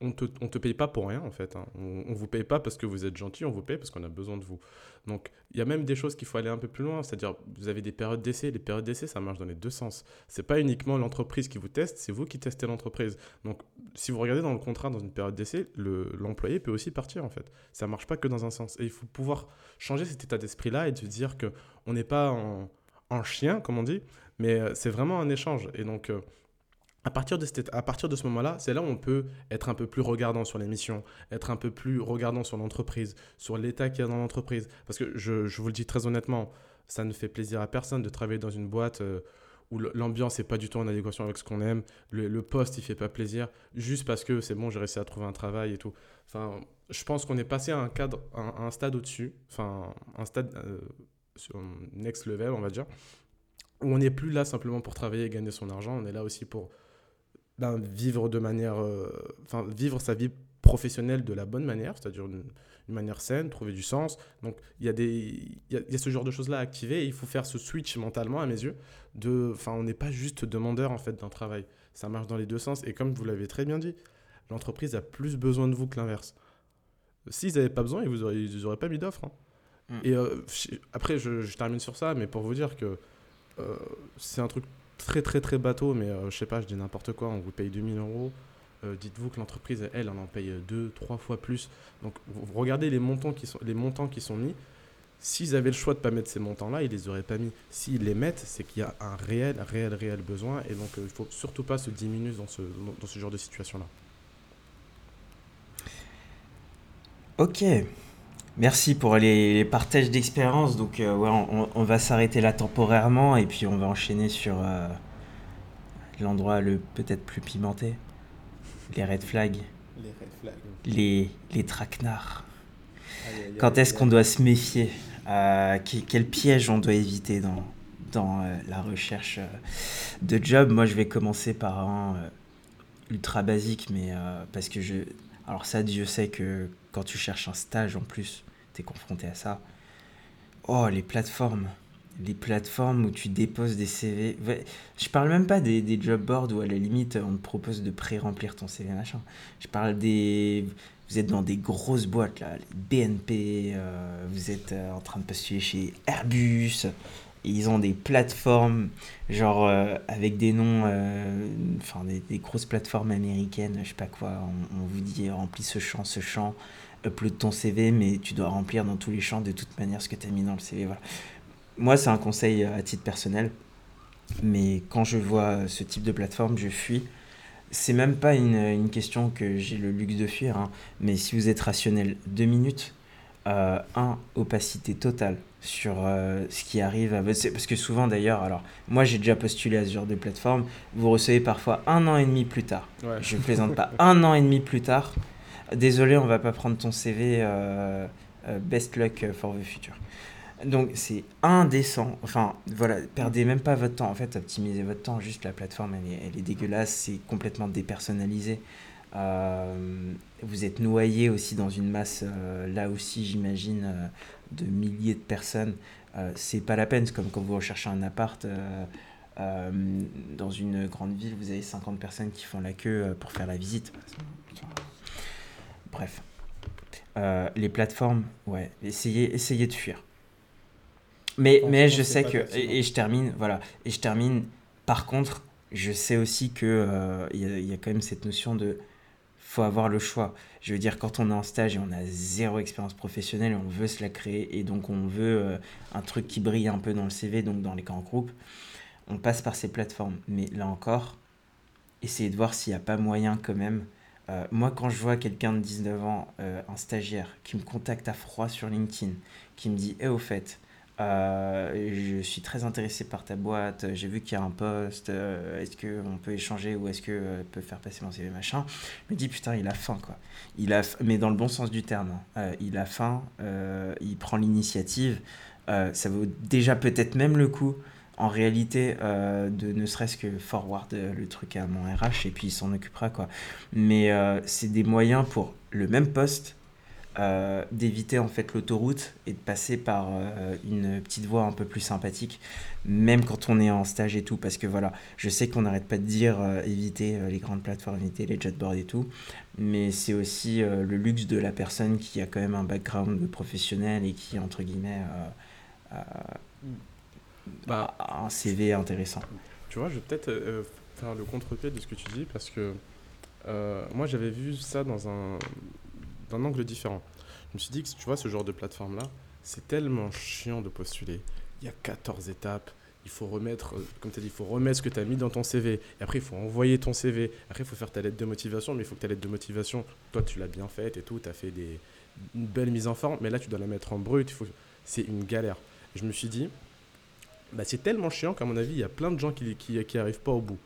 on te, on te paye pas pour rien en fait. Hein. On, on vous paye pas parce que vous êtes gentil, on vous paye parce qu'on a besoin de vous. Donc il y a même des choses qu'il faut aller un peu plus loin, c'est-à-dire vous avez des périodes d'essai. Les périodes d'essai, ça marche dans les deux sens. C'est pas uniquement l'entreprise qui vous teste, c'est vous qui testez l'entreprise. Donc si vous regardez dans le contrat dans une période d'essai, l'employé peut aussi partir en fait. Ça marche pas que dans un sens. Et il faut pouvoir changer cet état d'esprit-là et de dire que on n'est pas en, en, chien, comme on dit, mais euh, c'est vraiment un échange. Et donc euh, à partir de, à partir de ce moment-là, c'est là où on peut être un peu plus regardant sur l'émission, être un peu plus regardant sur l'entreprise, sur l'état qu'il y a dans l'entreprise. Parce que je, vous le dis très honnêtement, ça ne fait plaisir à personne de travailler dans une boîte euh, où l'ambiance n'est pas du tout en adéquation avec ce qu'on aime, le, poste il fait pas plaisir, juste parce que c'est bon, j'ai réussi à trouver un travail et tout. Enfin, je pense qu'on est passé à un cadre, un, stade au-dessus, enfin un stade euh, sur next level, on va dire, où on n'est plus là simplement pour travailler et gagner son argent, on est là aussi pour ben, vivre de manière, euh, enfin vivre sa vie professionnelle de la bonne manière, c'est-à-dire une, manière saine, trouver du sens. Donc il y, a des, il y, a, ce genre de choses-là à activer et il faut faire ce switch mentalement à mes yeux. De, enfin on n'est pas juste demandeur en fait d'un travail, ça marche dans les deux sens et comme vous l'avez très bien dit, l'entreprise a plus besoin de vous que l'inverse. S'ils n'avaient pas besoin, ils vous auraient, auraient pas mis d'offre. Hein. Mm. Et euh, après je, je, termine sur ça, mais pour vous dire que euh, c'est un truc très très très bateau, mais euh, je sais pas, je dis n'importe quoi, on vous paye 2000 euros. Euh, dites-vous que l'entreprise, elle, en en paye deux, trois fois plus. Donc, vous regardez les montants qui sont, les montants qui sont mis. S'ils avaient le choix de ne pas mettre ces montants-là, ils les auraient pas mis. S'ils les mettent, c'est qu'il y a un réel, réel, réel besoin. Et donc, euh, il ne faut surtout pas se diminuer dans ce, dans ce genre de situation-là. Ok. Merci pour les, partages d'expérience. Donc, euh, ouais, on, va s'arrêter là temporairement et puis on va enchaîner sur euh, l'endroit le peut-être plus pimenté les red flags. Les red flags. Les, les traquenards. Quand est-ce qu'on doit se méfier? Euh, Quel piège on doit éviter dans, dans la recherche de job? Moi, je vais commencer par un ultra basique, mais parce que je. Alors, ça, Dieu sait que quand tu cherches un stage en plus, confronté à ça. Oh, les plateformes. Les plateformes où tu déposes des CV. Je parle même pas des, job boards où à la limite on te propose de pré-remplir ton CV machin. Je parle des. Vous êtes dans des grosses boîtes là, les BNP, euh, vous êtes euh, en train de postuler chez Airbus, ils ont des plateformes, genre euh, avec des noms, enfin des, grosses plateformes américaines, je sais pas quoi, on, on vous dit remplis ce champ, ce champ, upload ton CV, mais tu dois remplir dans tous les champs de toute manière ce que tu as mis dans le CV. Voilà. Moi, c'est un conseil à titre personnel, mais quand je vois ce type de plateforme, je fuis. C'est même pas une, une question que j'ai le luxe de fuir, hein, mais si vous êtes rationnel, deux minutes, euh, un, opacité totale sur euh, ce qui arrive à votre... Parce que souvent d'ailleurs, alors moi j'ai déjà postulé à ce genre de plateforme, vous recevez parfois un an et demi plus tard. Je ne plaisante pas, un an et demi plus tard, désolé, on va pas prendre ton CV, euh, euh, best luck for the future. Donc c'est indécent. Enfin voilà, perdez même pas votre temps. En fait, optimisez votre temps. Juste la plateforme, elle est, dégueulasse. C'est complètement dépersonnalisé. Euh, vous êtes noyé aussi dans une masse, là aussi j'imagine, de milliers de personnes. c'est pas la peine. C'est comme quand vous recherchez un appart. dans une grande ville, vous avez 50 personnes qui font la queue pour faire la visite. Bref. Euh, les plateformes, ouais, essayez, essayez de fuir. Mais, mais je sais que, et, je termine, voilà, et je termine, par contre, je sais aussi que euh, il y, a quand même cette notion de faut avoir le choix. Je veux dire, quand on est en stage et on a zéro expérience professionnelle, on veut se la créer et donc on veut euh, un truc qui brille un peu dans le CV, donc dans les camps groupe, on passe par ces plateformes. Mais là encore, essayez de voir s'il n'y a pas moyen quand même euh, moi, quand je vois quelqu'un de 19 ans, euh, un stagiaire, qui me contacte à froid sur LinkedIn, qui me dit Eh, au fait, euh, je suis très intéressé par ta boîte, j'ai vu qu'il y a un poste, est-ce qu'on peut échanger ou est-ce que peut faire passer mon CV machin Je me dis Putain, il a faim, quoi. Il a, mais dans le bon sens du terme. Hein. il a faim, il prend l'initiative. ça vaut déjà peut-être même le coup en réalité euh, de ne serait-ce que forward le truc à mon RH et puis il s'en occupera quoi. Mais euh, c'est des moyens pour le même poste euh, d'éviter en fait l'autoroute et de passer par euh, une petite voie un peu plus sympathique, même quand on est en stage et tout, parce que voilà, je sais qu'on n'arrête pas de dire euh, éviter les grandes plateformes, éviter les jetboards et tout, mais c'est aussi le luxe de la personne qui a quand même un background professionnel et qui entre guillemets bah, un CV intéressant. Tu vois, je vais peut-être faire le contre-pied de ce que tu dis parce que moi j'avais vu ça dans un d'un angle différent. Je me suis dit que, tu vois, ce genre de plateforme-là, c'est tellement chiant de postuler. Il y a 14 étapes. Il faut remettre, euh, comme tu as dit, il faut remettre ce que tu as mis dans ton CV. Et après, il faut envoyer ton CV. Après, il faut faire ta lettre de motivation. Mais il faut que ta lettre de motivation, toi, tu l'as bien faite et tout. Tu as fait des, une belle mise en forme. Mais là, tu dois la mettre en brut. Faut... C'est une galère. je me suis dit, bah, c'est tellement chiant qu'à mon avis, il y a plein de gens qui n'arrivent qui, arrivent pas au bout.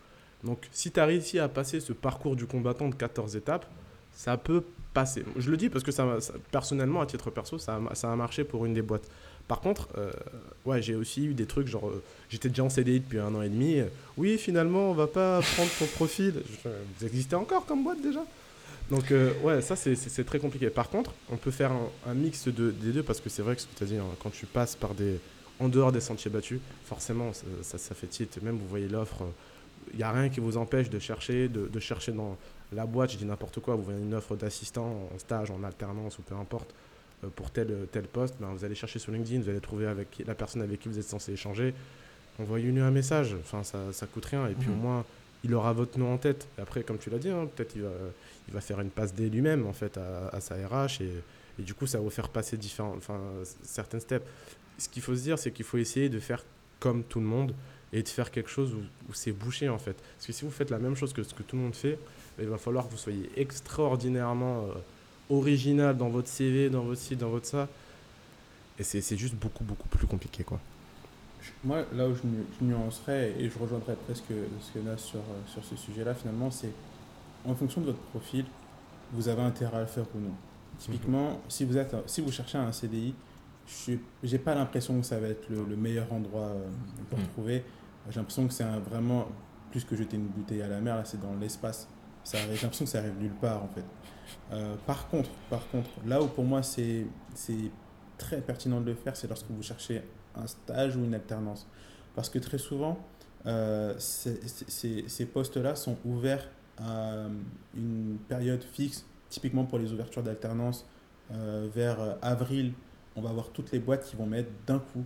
Donc, si tu as réussi à passer ce parcours du combattant de 14 étapes, ça peut passer. Je le dis parce que ça, personnellement, à titre perso, ça ça a, marché pour une des boîtes. Par contre, euh, ouais, j'ai aussi eu des trucs genre, euh, j'étais déjà en CDI depuis un an et demi. oui, finalement, on va pas prendre ton profil. vous existez encore comme boîte déjà? Donc, euh, ouais, ça, c'est très compliqué. Par contre, on peut faire un, mix de, des deux parce que c'est vrai que ce que tu as dit, quand tu passes par des. En dehors des sentiers battus, forcément, ça, ça, fait titre. Même vous voyez l'offre, il n'y a rien qui vous empêche de chercher, de, de chercher dans, la boîte, je dis n'importe quoi, vous voyez une offre d'assistant en stage, en alternance ou peu importe, euh, pour tel, tel poste, ben, vous allez chercher sur LinkedIn, vous allez trouver avec la personne avec qui vous êtes censé échanger, envoyez-lui un message, enfin ça, ça coûte rien, et puis au mhm. moins il aura votre nom en tête. après, comme tu l'as dit, hein, peut-être il va, il va faire une passe D lui-même en fait à, sa RH, et, et, du coup ça va vous faire passer différents, enfin, certaines steps. Ce qu'il faut se dire, c'est qu'il faut essayer de faire comme tout le monde et de faire quelque chose où, où c'est bouché en fait. Parce que si vous faites la même chose que ce que tout le monde fait, il va falloir que vous soyez extraordinairement euh, original dans votre CV, dans votre site, dans votre ça. Et c'est juste beaucoup, beaucoup plus compliqué. quoi. Moi, là où je, nuancerais et je rejoindrais presque ce que a sur, euh, sur ce sujet-là, finalement, c'est en fonction de votre profil, vous avez intérêt à le faire ou non. Typiquement, mhm. si, vous êtes, si vous cherchez un CDI, je n'ai pas l'impression que ça va être le, meilleur endroit euh, pour mhm. trouver. J'ai l'impression que c'est vraiment plus que jeter une bouteille à la mer, là, c'est dans l'espace j'ai l'impression que ça arrive nulle part en fait. Euh, par contre, par contre, là où pour moi c'est très pertinent de le faire, c'est lorsque vous cherchez un stage ou une alternance. Parce que très souvent, euh, ces postes-là sont ouverts à une période fixe, typiquement pour les ouvertures d'alternance, euh, vers avril, on va avoir toutes les boîtes qui vont mettre d'un coup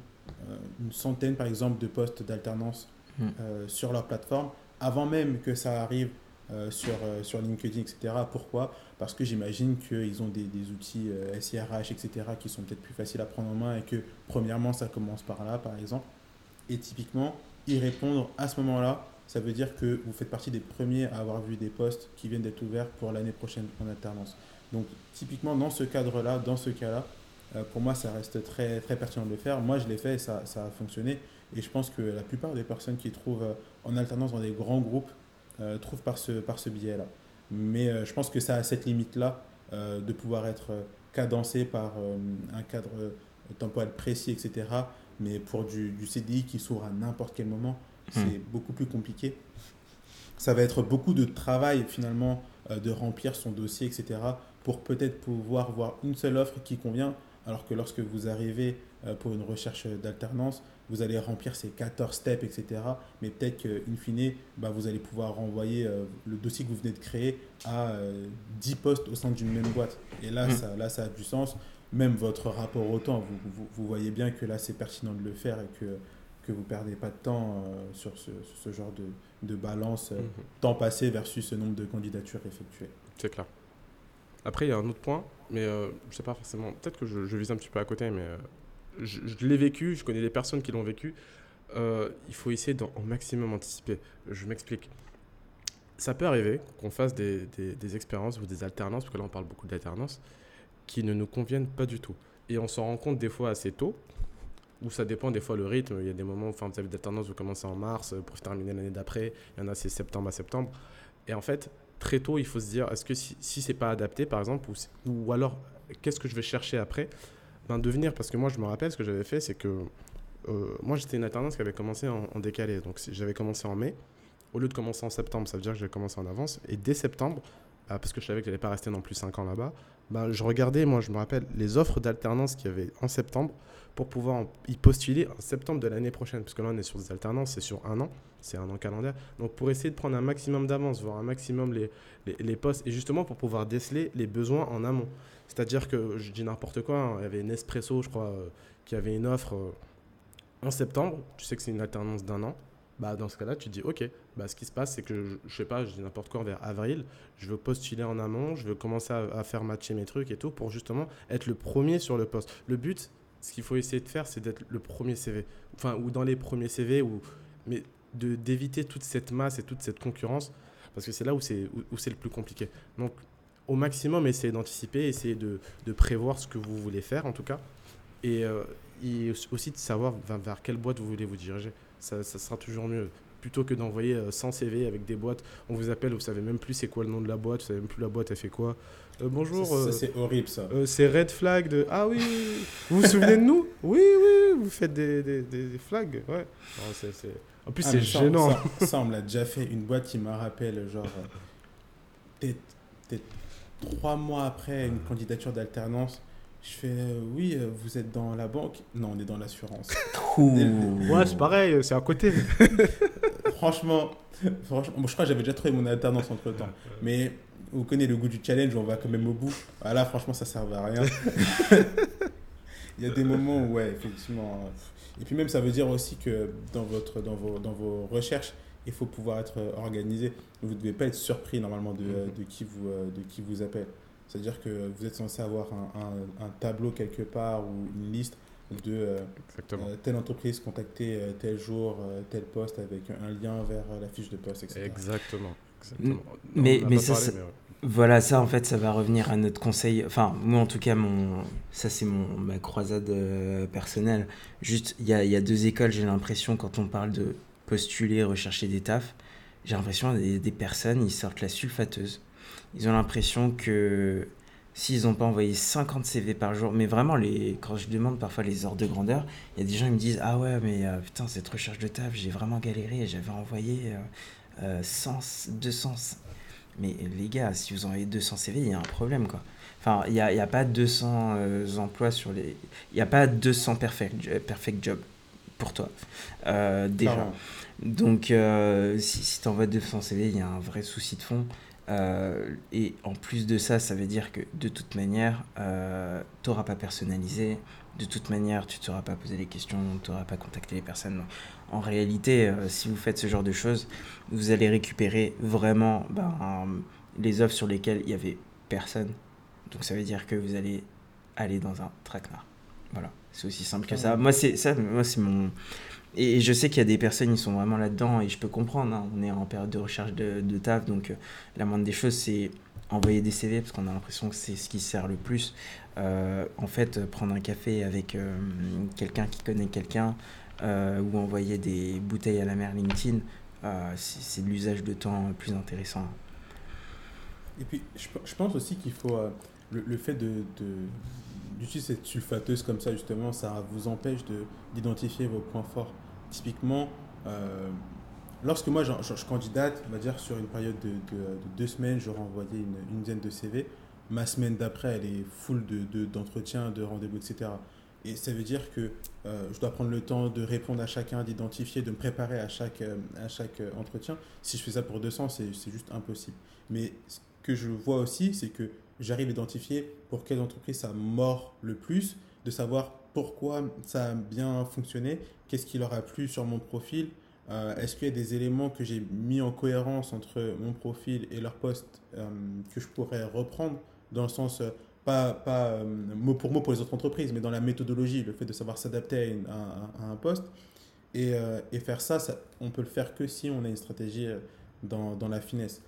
une centaine par exemple de postes d'alternance hmm. sur leur plateforme, avant même que ça arrive euh, sur, euh, sur LinkedIn, etc. Pourquoi? Parce que j'imagine qu'ils ont des, des outils euh, SIRH, etc., qui sont peut-être plus faciles à prendre en main et que, premièrement, ça commence par là, par exemple. Et typiquement, y répondre à ce moment-là, ça veut dire que vous faites partie des premiers à avoir vu des postes qui viennent d'être ouverts pour l'année prochaine en alternance. Donc, typiquement, dans ce cadre-là, dans ce cas-là, pour moi, ça reste très, très pertinent de le faire. Moi, je l'ai fait et ça, ça a fonctionné. Et je pense que la plupart des personnes qui trouvent en alternance dans des grands groupes euh, trouve par ce, par ce biais-là. Mais euh, je pense que ça a cette limite-là euh, de pouvoir être cadencé par un cadre temporel précis, etc. Mais pour du, du CDI qui s'ouvre à n'importe quel moment, hmm. c'est beaucoup plus compliqué. Ça va être beaucoup de travail finalement de remplir son dossier, etc. pour peut-être pouvoir voir une seule offre qui convient, alors que lorsque vous arrivez pour une recherche d'alternance, vous allez remplir ces 14 steps, etc. Mais peut-être qu'in fine, bah, vous allez pouvoir renvoyer euh, le dossier que vous venez de créer à 10 euh, postes au sein d'une même boîte. Et là, mm. ça, là, ça a du sens. Même votre rapport au temps, vous, vous, voyez bien que là, c'est pertinent de le faire et que, que vous ne perdez pas de temps euh, sur, ce, ce, genre de, de balance, mm-hmm. temps passé versus ce nombre de candidatures effectuées. C'est clair. Après, il y a un autre point, mais je ne sais pas forcément, peut-être que je, je, vise un petit peu à côté, mais je, l'ai vécu, je connais des personnes qui l'ont vécu. Euh, il faut essayer d'en maximum anticiper. Je m'explique. Ça peut arriver qu'on fasse des, des, expériences ou des alternances, parce que là on parle beaucoup d'alternance, qui ne nous conviennent pas du tout. Et on s'en rend compte des fois assez tôt, ou ça dépend des fois le rythme. Il y a des moments, enfin, vous avez d'alternance, vous commencez en mars pour terminer l'année d'après. Il y en a c'est septembre à septembre. Et en fait, très tôt, il faut se dire est-ce que si, si c'est pas adapté, par exemple, ou, alors qu'est-ce que je vais chercher après? Ben, devenir, parce que moi je me rappelle ce que j'avais fait, c'est que euh, moi j'étais une alternance qui avait commencé en, décalé, donc j'avais commencé en mai, au lieu de commencer en septembre, ça veut dire que j'avais commencé en avance, et dès septembre, euh, parce que je savais que je n'allais pas rester non plus 5 ans là-bas, bah, je regardais, moi je me rappelle, les offres d'alternance qu'il y avait en septembre pour pouvoir y postuler en septembre de l'année prochaine. Parce que là, on est sur des alternances, c'est sur un an, c'est un an calendaire. Donc, pour essayer de prendre un maximum d'avance, voir un maximum les, les, postes, et justement pour pouvoir déceler les besoins en amont. C'est-à-dire que, je dis n'importe quoi, hein, il y avait Nespresso, je crois, euh, qui avait une offre euh, en septembre. Tu sais que c'est une alternance d'un an. Bah, dans ce cas-là, tu dis, OK, bah, ce qui se passe, c'est que, je, sais pas, je dis n'importe quoi, vers avril, je veux postuler en amont, je veux commencer à, faire matcher mes trucs et tout pour justement être le premier sur le poste. Le but, ce qu'il faut essayer de faire, c'est d'être le premier CV. Enfin, ou dans les premiers CV, ou, mais d'éviter toute cette masse et toute cette concurrence, parce que c'est là où c'est où, c'est le plus compliqué. Donc, au maximum, essayez d'anticiper, essayez de, de, prévoir ce que vous voulez faire, en tout cas, et, euh, aussi de savoir vers, quelle boîte vous voulez vous diriger. Ça, ça sera toujours mieux plutôt que d'envoyer 100 euh, CV avec des boîtes. On vous appelle, vous savez même plus c'est quoi le nom de la boîte, vous savez même plus la boîte elle fait quoi. Euh, bonjour. Ça, c'est horrible ça. c'est Red Flag de. Ah oui, vous vous souvenez de nous? Oui, oui, vous faites des, des, des, flags. Ouais. En plus, ah, c'est gênant. Ça, ça, on me l'a déjà fait. Une boîte qui me rappelle, genre, peut-être trois mois après une candidature d'alternance. Je fais euh, oui, euh, vous êtes dans la banque Non, on est dans l'assurance. ouais, c'est pareil, c'est à côté. franchement, franchement je crois que j'avais déjà trouvé mon alternance entre temps. Mais vous connaissez le goût du challenge, on va quand même au bout. Voilà, franchement, ça ne servait à rien. Il y a des moments où, ouais, effectivement. Euh, et puis même, ça veut dire aussi que dans, votre, dans, vos, dans vos recherches, il faut pouvoir être organisé. Vous ne devez pas être surpris normalement de, de, qui, vous, de qui vous appelle. C'est-à-dire que vous êtes censé avoir un, un, tableau quelque part ou une liste de euh, euh, telle entreprise contacter euh, tel jour, tel poste avec un lien vers la fiche de poste, etc. Exactement. Mais, mais ça, voilà, ça en fait, ça va revenir à notre conseil. Enfin, moi en tout cas, mon, ça c'est mon, ma croisade personnelle. Juste, il y a, y a, deux écoles, j'ai l'impression, quand on parle de postuler, rechercher des tafs, j'ai l'impression des, des personnes, ils sortent la sulfateuse ils ont l'impression que s'ils n'ont pas envoyé 50 CV par jour, mais vraiment, les, quand je demande parfois les ordres de grandeur, il y a des gens qui me disent Ah ouais, mais euh, putain, cette recherche de taf, j'ai vraiment galéré et j'avais envoyé euh, 100, 200. Mais les gars, si vous envoyez 200 CV, il y a un problème quoi. Enfin, il n'y a, a, pas 200 euh, emplois sur les. Il n'y a pas 200 perfect, perfect jobs pour toi, euh, déjà. Donc, si, si tu envoies 200 CV, il y a un vrai souci de fond. Euh, et en plus de ça, ça veut dire que de toute manière, euh, tu n'auras pas personnalisé, de toute manière, tu ne t'auras pas posé les questions, tu n'auras pas contacté les personnes. En réalité, euh, si vous faites ce genre de choses, vous allez récupérer vraiment ben, les offres sur lesquelles il n'y avait personne. Donc ça veut dire que vous allez aller dans un traquenard. Voilà, c'est aussi simple que ça. Moi, c'est ça, moi, c'est mon et je sais qu'il y a des personnes qui sont vraiment là-dedans et je peux comprendre. Hein. On est en période de recherche de, de taf, donc euh, la moindre des choses, c'est envoyer des CV parce qu'on a l'impression que c'est ce qui sert le plus. Euh, en fait, prendre un café avec euh, quelqu'un qui connaît quelqu'un ou envoyer des bouteilles à la mer LinkedIn, c'est de l'usage de temps plus intéressant. Et puis, je, pense aussi qu'il faut. Le, le, fait de, d'utiliser cette sulfateuse comme ça, justement, ça vous empêche d'identifier vos points forts. Typiquement, euh, lorsque moi je, candidate, on va dire sur une période de, deux semaines, je renvoyais une, dizaine de CV. Ma semaine d'après, elle est full d'entretiens, de, de rendez-vous, etc. Et ça veut dire que euh, je dois prendre le temps de répondre à chacun, d'identifier, de me préparer à chaque, euh, à chaque entretien. Si je fais ça pour 200, c'est juste impossible. Mais ce que je vois aussi, c'est que j'arrive à identifier pour quelle entreprise ça mord le plus, de savoir pourquoi ça a bien fonctionné, qu'est-ce qui leur a plu sur mon profil, euh, est-ce qu'il y a des éléments que j'ai mis en cohérence entre mon profil et leur poste euh, que je pourrais reprendre dans le sens, euh, pas, pas mot pour mot pour les autres entreprises, mais dans la méthodologie, le fait de savoir s'adapter à, un poste. Et, et faire ça, ça, on peut le faire que si on a une stratégie dans, dans la finesse.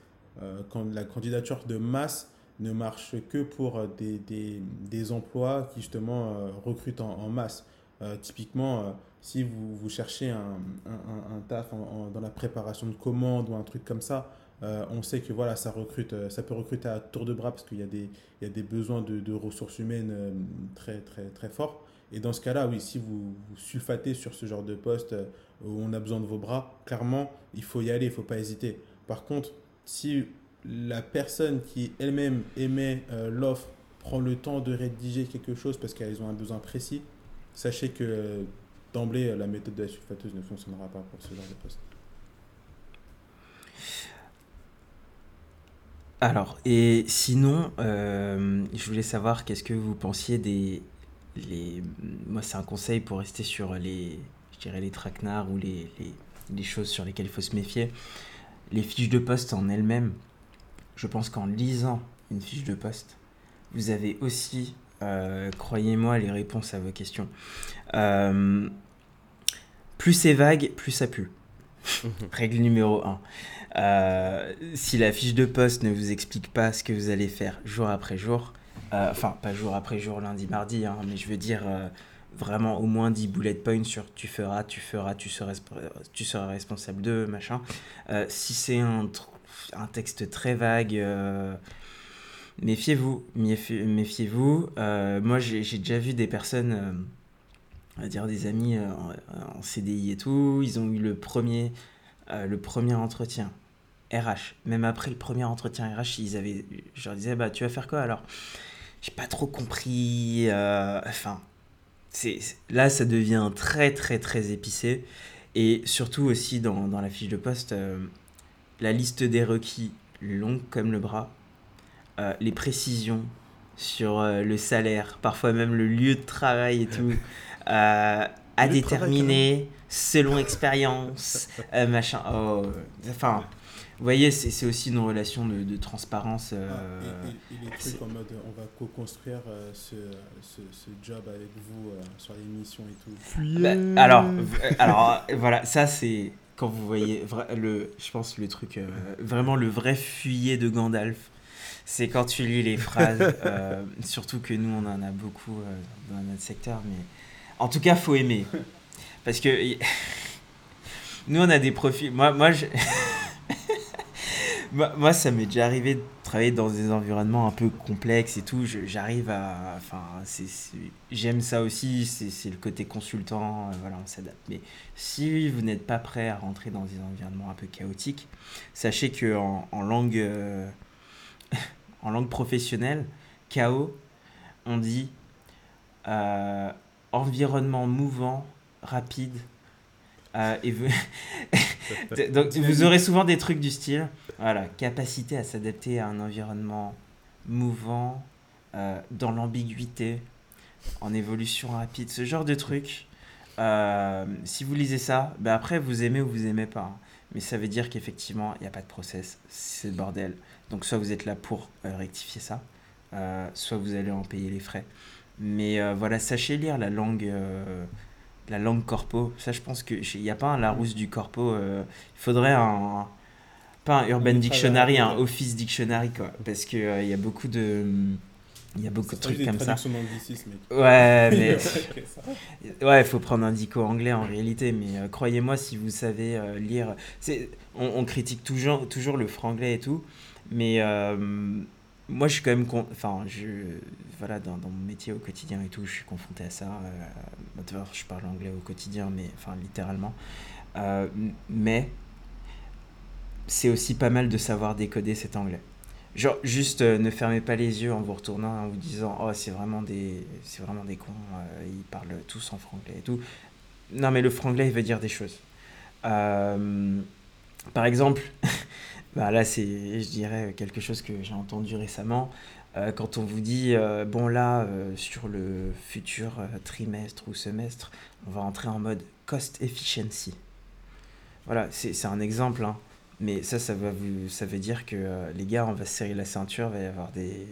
quand la candidature de masse, ne marche que pour des, des, des emplois qui justement euh, recrutent en, masse. Euh, typiquement, euh, si vous, vous cherchez un, un, un taf dans la préparation de commandes ou un truc comme ça, on sait que voilà, ça, recrute, ça peut recruter à tour de bras parce qu'il y, a des, y a des besoins de, de ressources humaines très, très, très forts. Et dans ce cas-là, oui, si vous, vous, sulfatez sur ce genre de poste où on a besoin de vos bras, clairement, il faut y aller, il ne faut pas hésiter. Par contre, si la personne qui elle-même émet euh, l'offre prend le temps de rédiger quelque chose parce qu'elles ont un besoin précis, sachez que d'emblée, la méthode de la sulfateuse ne fonctionnera pas pour ce genre de poste. Alors, et sinon, euh, je voulais savoir qu'est-ce que vous pensiez des... Les, moi, c'est un conseil pour rester sur les, je dirais, les traquenards ou les, les choses sur lesquelles il faut se méfier. Les fiches de poste en elles-mêmes, je pense qu'en lisant une fiche de poste, vous avez aussi, euh, croyez-moi, les réponses à vos questions. Euh, plus c'est vague, plus ça pue. Règle numéro 1. Euh, si la fiche de poste ne vous explique pas ce que vous allez faire jour après jour, enfin pas jour après jour, lundi, mardi, hein, mais je veux dire vraiment au moins 10 bullet points sur tu feras, tu feras, tu seras, tu seras responsable de, machin. Si c'est un, tr- un texte très vague, euh, méfiez-vous, méfi- méfiez-vous. Euh, moi j'ai déjà vu des personnes, euh, on va dire des amis en, CDI et tout, ils ont eu le premier, entretien. RH, même après le premier entretien RH, ils avaient, je leur disais, bah tu vas faire quoi alors? J'ai pas trop compris. là ça devient très très très épicé et surtout aussi dans, dans la fiche de poste, la liste des requis longue comme le bras, euh, les précisions sur euh, le salaire, parfois même le lieu de travail et tout, euh, à travail, déterminer selon expérience, euh, machin. Oh, enfin, vous voyez, c'est c'est aussi une relation de, de transparence. euh, Ah, et, et- et les trucs en mode on va co-construire euh, ce, ce, ce job avec vous euh, sur l'émission et tout. Bah, alors, alors voilà, ça c'est quand vous voyez le, je pense le truc, euh, vraiment le vrai fuyer de Gandalf, c'est quand tu lis les phrases, euh, surtout que nous on en a beaucoup euh, dans notre secteur, mais en tout cas faut aimer, parce que nous on a des profils, moi moi je... Moi, ça m'est déjà arrivé de travailler dans des environnements un peu complexes et tout. J'arrive à. Enfin, j'aime ça aussi. C'est le côté consultant. euh, voilà, on s'adapte. Mais si vous n'êtes pas prêt à rentrer dans des environnements un peu chaotiques, sachez que en, euh, langue professionnelle, chaos, on dit euh, environnement mouvant, rapide. Euh, et vous... Donc, vous aurez souvent des trucs du style, voilà, capacité à s'adapter à un environnement mouvant, euh, dans l'ambiguïté, en évolution rapide, ce genre de trucs. Euh, si vous lisez ça, ben après vous aimez ou vous aimez pas. hein. Mais ça veut dire qu'effectivement, il n'y a pas de process, c'est le bordel. Donc soit vous êtes là pour rectifier ça, soit vous allez en payer les frais. Mais voilà, sachez lire la langue, la langue corpo. Ça, je pense qu'il n'y a pas un Larousse du corpo. euh, Il faudrait un, pas un Urban Dictionary, un. Office Dictionary, quoi. Parce qu'il il y a beaucoup de... Il y a beaucoup de trucs comme ça. Ouais, mais ouais, il faut prendre un dico anglais en réalité, mais euh, croyez-moi, si vous savez euh, lire, c'est, on, on critique toujours, toujours le franglais et tout, mais euh, moi je suis quand même, con- enfin, je, voilà, dans, mon métier au quotidien et tout, je suis confronté à ça. Euh, je parle anglais au quotidien, mais enfin littéralement, Euh, mais c'est aussi pas mal de savoir décoder cet anglais. Genre, juste euh, ne fermez pas les yeux en vous retournant, en vous disant Oh, c'est vraiment des, c'est vraiment des cons, euh, ils parlent tous en franglais et tout. Non, mais le franglais, il veut dire des choses. Par exemple, bah là, c'est, je dirais, quelque chose que j'ai entendu récemment. Euh, quand on vous dit euh, Bon, là, euh, sur le futur trimestre ou semestre, on va entrer en mode cost efficiency. Voilà, c'est c'est un exemple, hein. Mais ça, ça, va vous, ça veut dire que les gars, on va se serrer la ceinture, il va y avoir des,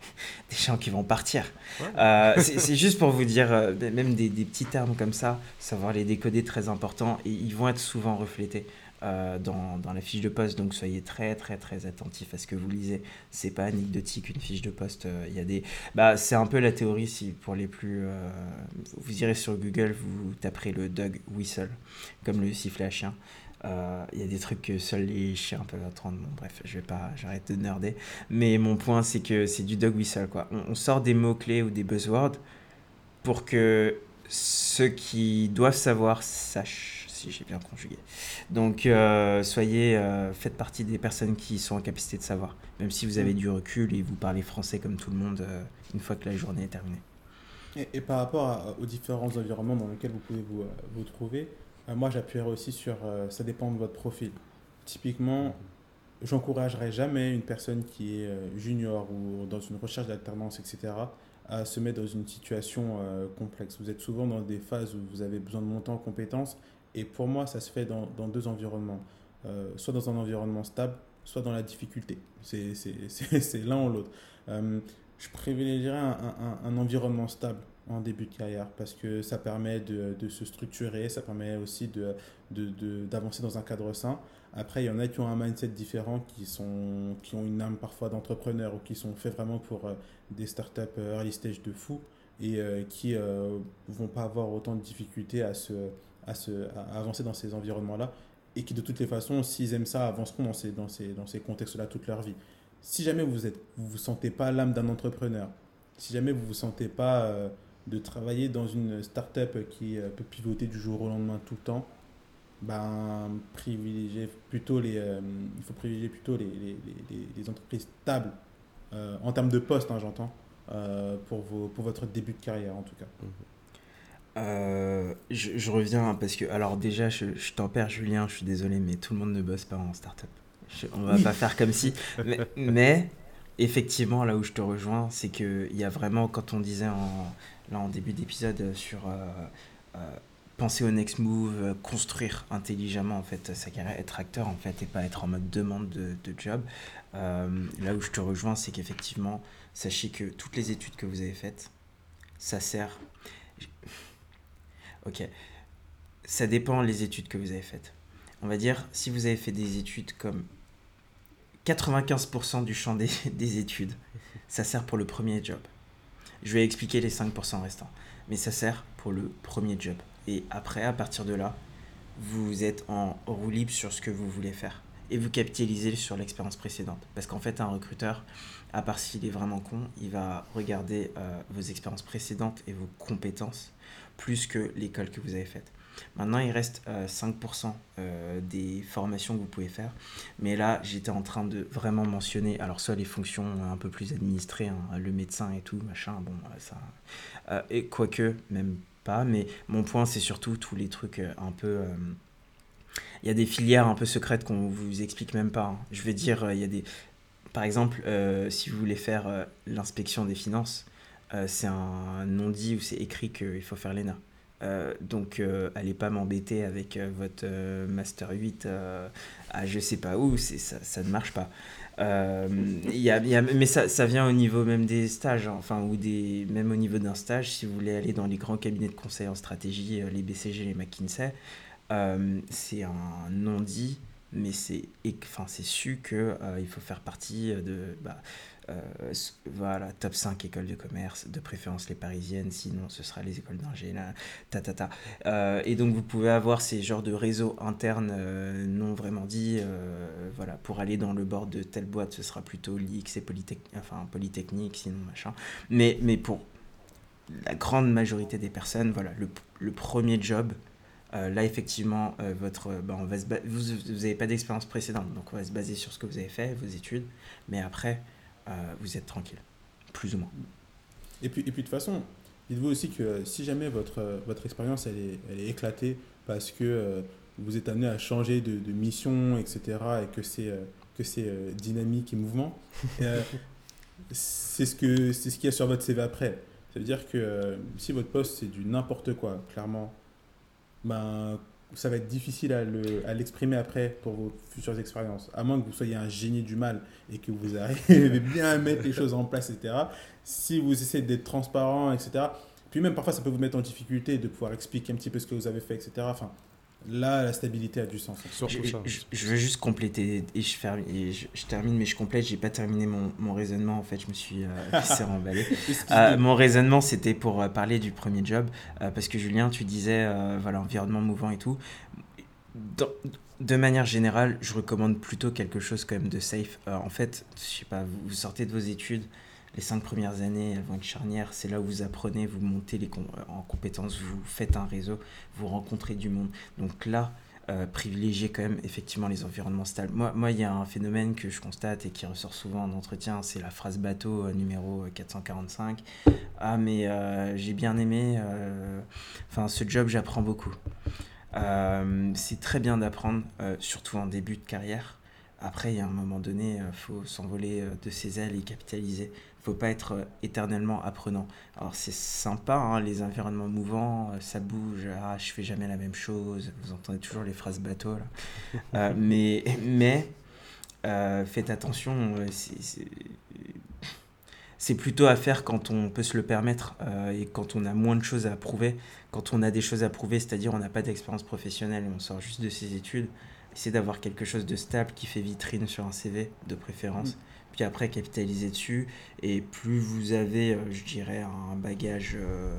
des gens qui vont partir. Ouais. C'est juste pour vous dire, même des, des petits termes comme ça, savoir les décoder, très important, et ils vont être souvent reflétés euh, dans, dans la fiche de poste, donc soyez très très très attentifs à ce que vous lisez. C'est pas anecdotique une fiche de poste. euh, Il y a des, bah, c'est un peu la théorie si pour les plus, euh, vous irez sur Google, vous taperez le dog whistle, comme le sifflet à chien. Euh, Il y a des trucs que seuls les chiens peuvent entendre. Bon, bref, je vais pas, j'arrête de nerder. Mais mon point, c'est que c'est du dog whistle, quoi. On, sort des mots-clés ou des buzzwords pour que ceux qui doivent savoir sachent, si j'ai bien conjugué. Donc, euh, soyez, euh, faites partie des personnes qui sont en capacité de savoir. Même si vous avez du recul et vous parlez français comme tout le monde, euh, une fois que la journée est terminée. Et, par rapport aux différents environnements dans lesquels vous pouvez vous, vous trouver, moi j'appuierai aussi sur ça dépend de votre profil. Typiquement, j'encouragerai jamais une personne qui est junior ou dans une recherche d'alternance, etc., à se mettre dans une situation euh, complexe. Vous êtes souvent dans des phases où vous avez besoin de monter en compétences. Et pour moi, ça se fait dans, dans deux environnements. Euh, soit dans un environnement stable, soit dans la difficulté. C'est l'un ou l'autre. Euh, je privilégierais un, un, environnement stable en début de carrière parce que ça permet de, de se structurer, ça permet aussi d'avancer de, de, dans un cadre sain. Après, il y en a qui ont un mindset différent, qui, sont, qui ont une âme parfois d'entrepreneur ou qui sont faits vraiment pour euh, des startups early stage de fou et qui ne vont pas avoir autant de difficultés à, se, à, se, avancer dans ces environnements-là et qui de toutes les façons, s'ils aiment ça, avanceront dans ces, dans ces, dans ces contextes-là toute leur vie. Si jamais vous ne vous, vous sentez pas l'âme d'un entrepreneur, si jamais vous ne vous sentez pas de travailler dans une startup qui peut pivoter du jour au lendemain tout le temps, ben, privilégier plutôt les, euh, il faut privilégier plutôt les, les, les, entreprises stables euh, en termes de poste, hein, j'entends, euh, pour, pour votre début de carrière en tout cas. Je, je, reviens parce que, alors déjà, je, je t'en perds, Julien, je suis désolé, mais tout le monde ne bosse pas en startup. Je, on va pas faire comme si. Mais, effectivement, là où je te rejoins, c'est qu'il y a vraiment, quand on disait en, là, en début d'épisode sur penser au next move, euh, construire intelligemment en fait sa carrière, être acteur en fait et pas être en mode demande de, job. Euh, là où je te rejoins, c'est qu'effectivement, sachez que toutes les études que vous avez faites, ça sert. Ok, ça dépend les études que vous avez faites. On va dire, si vous avez fait des études comme 95% du champ des, des études, ça sert pour le premier job. Je vais expliquer les 5% restants, mais ça sert pour le premier job. Et après, à partir de là, vous êtes en roue libre sur ce que vous voulez faire. Et vous capitalisez sur l'expérience précédente. Parce qu'en fait, un recruteur, à part s'il est vraiment con, il va regarder euh, vos expériences précédentes et vos compétences plus que l'école que vous avez faite. Maintenant, il reste 5% euh, euh, des formations que vous pouvez faire. Mais là, j'étais en train de vraiment mentionner, alors soit les fonctions un peu plus administrées, hein, le médecin et tout, machin, bon, ça. et quoique, même pas. Mais mon point, c'est surtout tous les trucs euh, un peu. Euh, il y a des filières un peu secrètes qu'on vous explique même pas. Hein. Je vais dire, euh, il y a des. Par exemple, si vous voulez faire l'inspection des finances, c'est un non-dit où c'est écrit qu'il faut faire l'ENA. donc, allez pas m'embêter avec votre Master 8 à je sais pas où, ça, ça ne marche pas. Euh, y a, y a, mais ça, ça, vient au niveau même des stages, hein, enfin, ou des, même au niveau d'un stage, si vous voulez aller dans les grands cabinets de conseil en stratégie, euh, les BCG, les McKinsey, euh, c'est un non-dit, mais c'est enfin, su euh, il faut faire partie de. Bah, euh, voilà, top 5 écoles de commerce, de préférence les parisiennes, sinon ce sera les écoles d'ingé, ta, ta, ta. Euh, et donc vous pouvez avoir ces genres de réseaux internes euh, non vraiment dits, voilà, pour aller dans le bord de telle boîte, ce sera plutôt l'IX et Polytechnique, enfin, Polytechnique, sinon machin. Mais, mais pour la grande majorité des personnes, voilà, le, premier job, là, effectivement, votre, bah, on va se vous n'avez pas d'expérience précédente, donc on va se baser sur ce que vous avez fait, vos études. Mais après, euh, vous êtes tranquille, plus ou moins. Et puis, et puis de toute façon, dites-vous aussi que si jamais votre, votre expérience elle est, elle est éclatée parce que euh, vous êtes amené à changer de, de mission, etc., et que c'est euh, que c'est dynamique et mouvement, c'est ce que c'est ce qu'il y a sur votre CV après. Ça veut dire que si votre poste c'est du n'importe quoi, clairement, ben ça va être difficile à l'exprimer après pour vos futures expériences. À moins que vous soyez un génie du mal et que vous arrivez bien à mettre les choses en place, etc. Si vous essayez d'être transparent, etc. Puis même parfois, ça peut vous mettre en difficulté de pouvoir expliquer un petit peu ce que vous avez fait, etc. Là, la stabilité a du sens. Je, je, veux juste compléter et je, je, termine, mais je complète. J'ai pas terminé mon, mon, raisonnement. En fait, je me suis euh, emballé. Euh, mon raisonnement, c'était pour euh, parler du premier job, euh, parce que Julien, tu disais, voilà, environnement mouvant et tout. de manière générale, je recommande plutôt quelque chose quand même de safe. en fait, je sais pas, vous sortez de vos études, les cinq premières années, vont être charnières. C'est là où vous apprenez, vous montez en compétences, vous faites un réseau, vous rencontrez du monde. Donc là, privilégier quand même effectivement les environnements stables. Moi, moi, il y a un phénomène que je constate et qui ressort souvent en entretien, c'est la phrase bateau numéro 445. Ah, mais j'ai bien aimé, enfin, ce job, j'apprends beaucoup. c'est très bien d'apprendre, surtout en début de carrière. Après, il y a un moment donné, il faut s'envoler de ses ailes et capitaliser faut pas être euh, éternellement apprenant. Alors c'est sympa, hein, les environnements mouvants, euh, ça bouge, ah, je fais jamais la même chose, vous entendez toujours les phrases bateau là. Euh, mais mais faites attention, c'est plutôt à faire quand on peut se le permettre et quand on a moins de choses à prouver. Quand on a des choses à prouver, c'est-à-dire on n'a pas d'expérience professionnelle et on sort juste de ses études, essayez d'avoir quelque chose de stable qui fait vitrine sur un CV de préférence. Mm puis après capitaliser dessus. Et plus vous avez, euh, je dirais, un bagage euh,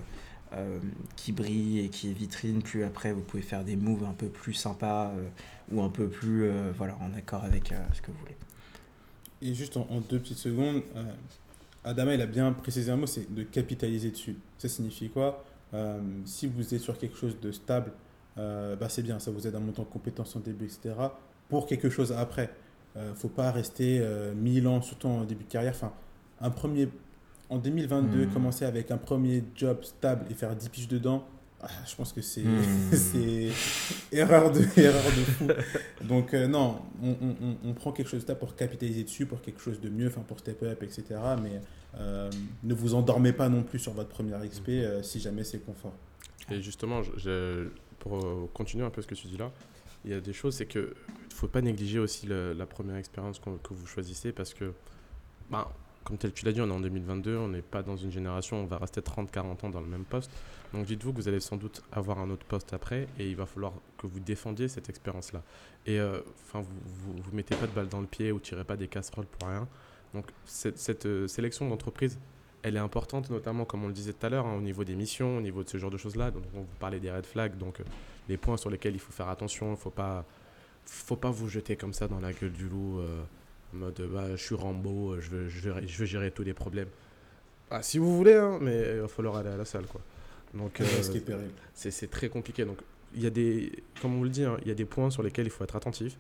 euh, qui brille et qui est vitrine, plus après vous pouvez faire des moves un peu plus sympas ou un peu plus voilà, en accord avec ce que vous voulez. Et juste en, deux petites secondes, Adama il a bien précisé un mot, c'est de capitaliser dessus. Ça signifie quoi? Si vous êtes sur quelque chose de stable, bah c'est bien, ça vous aide à monter en compétence en début, etc. Pour quelque chose après ne euh, faut pas rester euh, mille ans, surtout en début de carrière. Enfin, un premier, en 2022, hmm. commencer avec un premier job stable et faire 10 piges dedans, ah, je pense que c'est hmm. erreur, de, erreur de fou. Donc, euh, non, on, on, on, prend quelque chose de stable pour capitaliser dessus, pour quelque chose de mieux, enfin pour step up, etc. Mais ne vous endormez pas non plus sur votre première XP si jamais c'est confort. Et justement, je, pour continuer un peu ce que tu dis là, il y a des choses, c'est que faut pas négliger aussi la première expérience que vous choisissez parce que, bah, comme tu l'as dit, on est en 2022, on n'est pas dans une génération, on va rester 30-40 ans dans le même poste. Donc dites-vous que vous allez sans doute avoir un autre poste après et il va falloir que vous défendiez cette expérience-là. Et euh, enfin, vous, vous, vous, mettez pas de balle dans le pied ou tirez pas des casseroles pour rien. Donc cette, euh, sélection d'entreprise, elle est importante, notamment comme on le disait tout à l'heure, hein, au niveau des missions, au niveau de ce genre de choses-là. Donc on vous parlait des red flags, donc euh, les points sur lesquels il faut faire attention, il ne faut pas faut pas vous jeter comme ça dans la gueule du loup, euh, en mode bah, je suis Rambo, euh, je veux, je, veux, je veux gérer tous les problèmes. Ah, si vous voulez, hein, mais il va falloir aller à la salle. Quoi. Donc, euh, c'est très compliqué. Donc, il y a des, comme on le dit, hein, il y a des points sur lesquels il faut être attentif.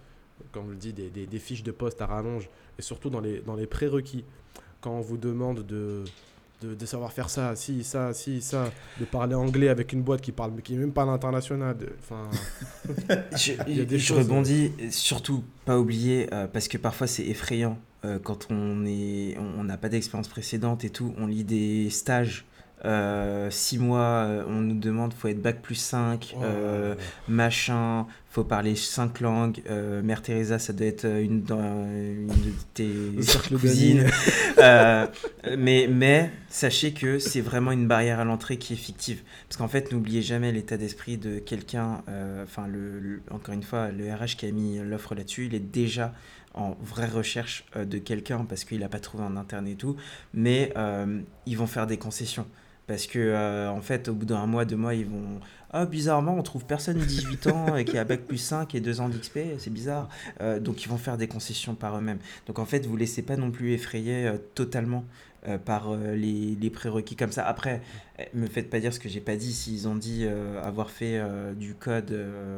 Comme on le dit, des, des, des fiches de poste à rallonge, et surtout dans les, dans les prérequis. Quand on vous demande de, de, savoir faire ça, si, ça, si, ça, de parler anglais avec une boîte qui parle, qui même pas l'international. Enfin, je, je rebondis, surtout pas oublier, euh, parce que parfois c'est effrayant euh, quand on est, on n'a pas d'expérience précédente et tout, on lit des stages euh, six mois, euh, on nous demande faut être bac plus 5, euh, machin, faut parler cinq langues. Mère Teresa, ça doit être une, dans, une de tes cousines. mais, mais sachez que c'est vraiment une barrière à l'entrée qui est fictive. Parce qu'en fait, n'oubliez jamais l'état d'esprit de quelqu'un. Enfin, le, encore une fois, le RH qui a mis l'offre là-dessus, il est déjà en vraie recherche de quelqu'un parce qu'il n'a pas trouvé en interne et tout. Mais ils vont faire des concessions. Parce que, euh, en fait, au bout d'un mois, deux mois, ils vont. Ah, bizarrement, on trouve personne de 18 ans et qui a bac plus 5 et 2 ans d'XP, c'est bizarre. Euh, donc, ils vont faire des concessions par eux-mêmes. Donc, en fait, vous laissez pas non plus effrayer euh, totalement par les, les, prérequis comme ça. Après, me faites pas dire ce que j'ai pas dit. S'ils ont dit avoir fait du code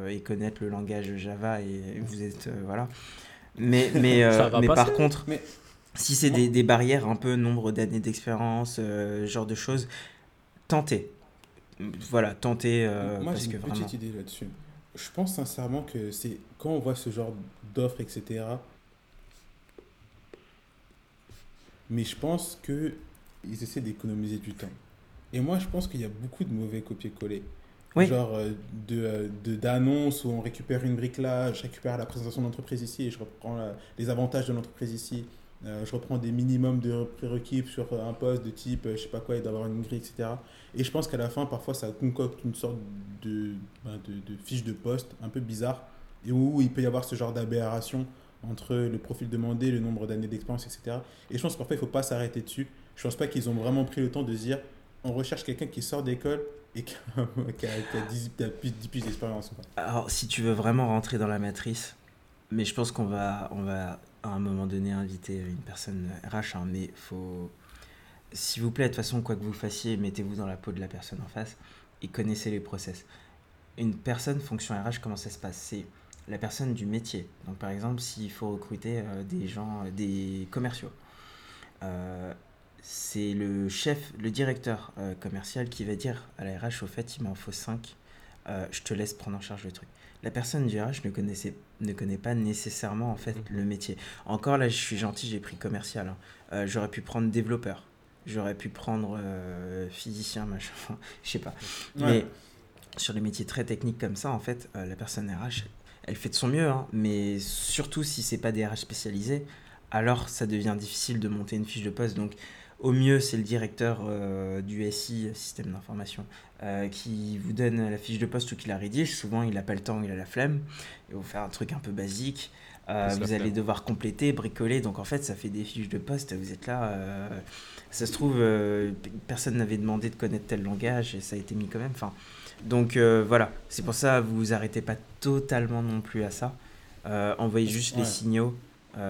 et connaître le langage Java et vous êtes. voilà. Mais, mais, mais par contre. Si c'est des, des, barrières, un peu nombre d'années d'expérience, genre de choses, tenter. Voilà, tenter. Euh, Moi, j'ai une petite idée là-dessus. Je pense sincèrement que c'est quand on voit ce genre d'offres, etc. Mais je pense que ils essaient d'économiser du temps. Et moi, je pense qu'il y a beaucoup de mauvais copier-coller. Genre euh, euh, de d'annonces où on récupère une brique là, je récupère la présentation d'entreprise ici et je reprends les avantages de l'entreprise ici. Euh, je reprends des minimums de prérequis sur un poste de type, je sais pas quoi, et d'avoir une grille, etc. Et je pense qu'à la fin, parfois, ça concocte une sorte de, ben, de, de, fiche de poste un peu bizarre, et où il peut y avoir ce genre d'aberration entre le profil demandé, le nombre d'années d'expérience, etc. Et je pense qu'en fait, il ne faut pas s'arrêter dessus. Je pense pas qu'ils ont vraiment pris le temps de dire, on recherche quelqu'un qui sort d'école et qui a, qui a, 10, 10 d'expérience. Alors, si tu veux vraiment rentrer dans la matrice, mais je pense qu'on va, on va à un moment donné inviter une personne RH, hein, mais faut, s'il vous plaît, de toute façon, quoi que vous fassiez, mettez-vous dans la peau de la personne en face et connaissez les process. Une personne fonction RH, comment ça se passe? C'est la personne du métier. Donc par exemple, s'il faut recruter des gens, des commerciaux, c'est le chef, le directeur commercial qui va dire à la RH, au fait, il m'en faut 5, je te laisse prendre en charge le truc la personne du RH ne, connaissait, ne connaît pas nécessairement en fait mhm. le métier. Encore là, je suis gentil, j'ai pris commercial. Hein. Euh, j'aurais pu prendre développeur, j'aurais pu prendre euh, physicien, machin, je sais pas. Mais sur les métiers très techniques comme ça, en fait, euh, la personne RH, elle fait de son mieux, hein. mais surtout si c'est pas des RH spécialisés, alors ça devient difficile de monter une fiche de poste. Donc au mieux, c'est le directeur euh, du SI, système d'information, euh, qui vous donne la fiche de poste ou qui la rédige. Souvent, il n'a pas le temps, il a la flemme. Il va vous faire un truc un peu basique. Euh, vous allez devoir compléter, bricoler. Donc, en fait, ça fait des fiches de poste. Vous êtes là. ça se trouve, personne n'avait demandé de connaître tel langage et ça a été mis quand même. Enfin, donc, voilà. C'est pour ça, vous vous arrêtez pas totalement non plus à ça. envoyez juste les signaux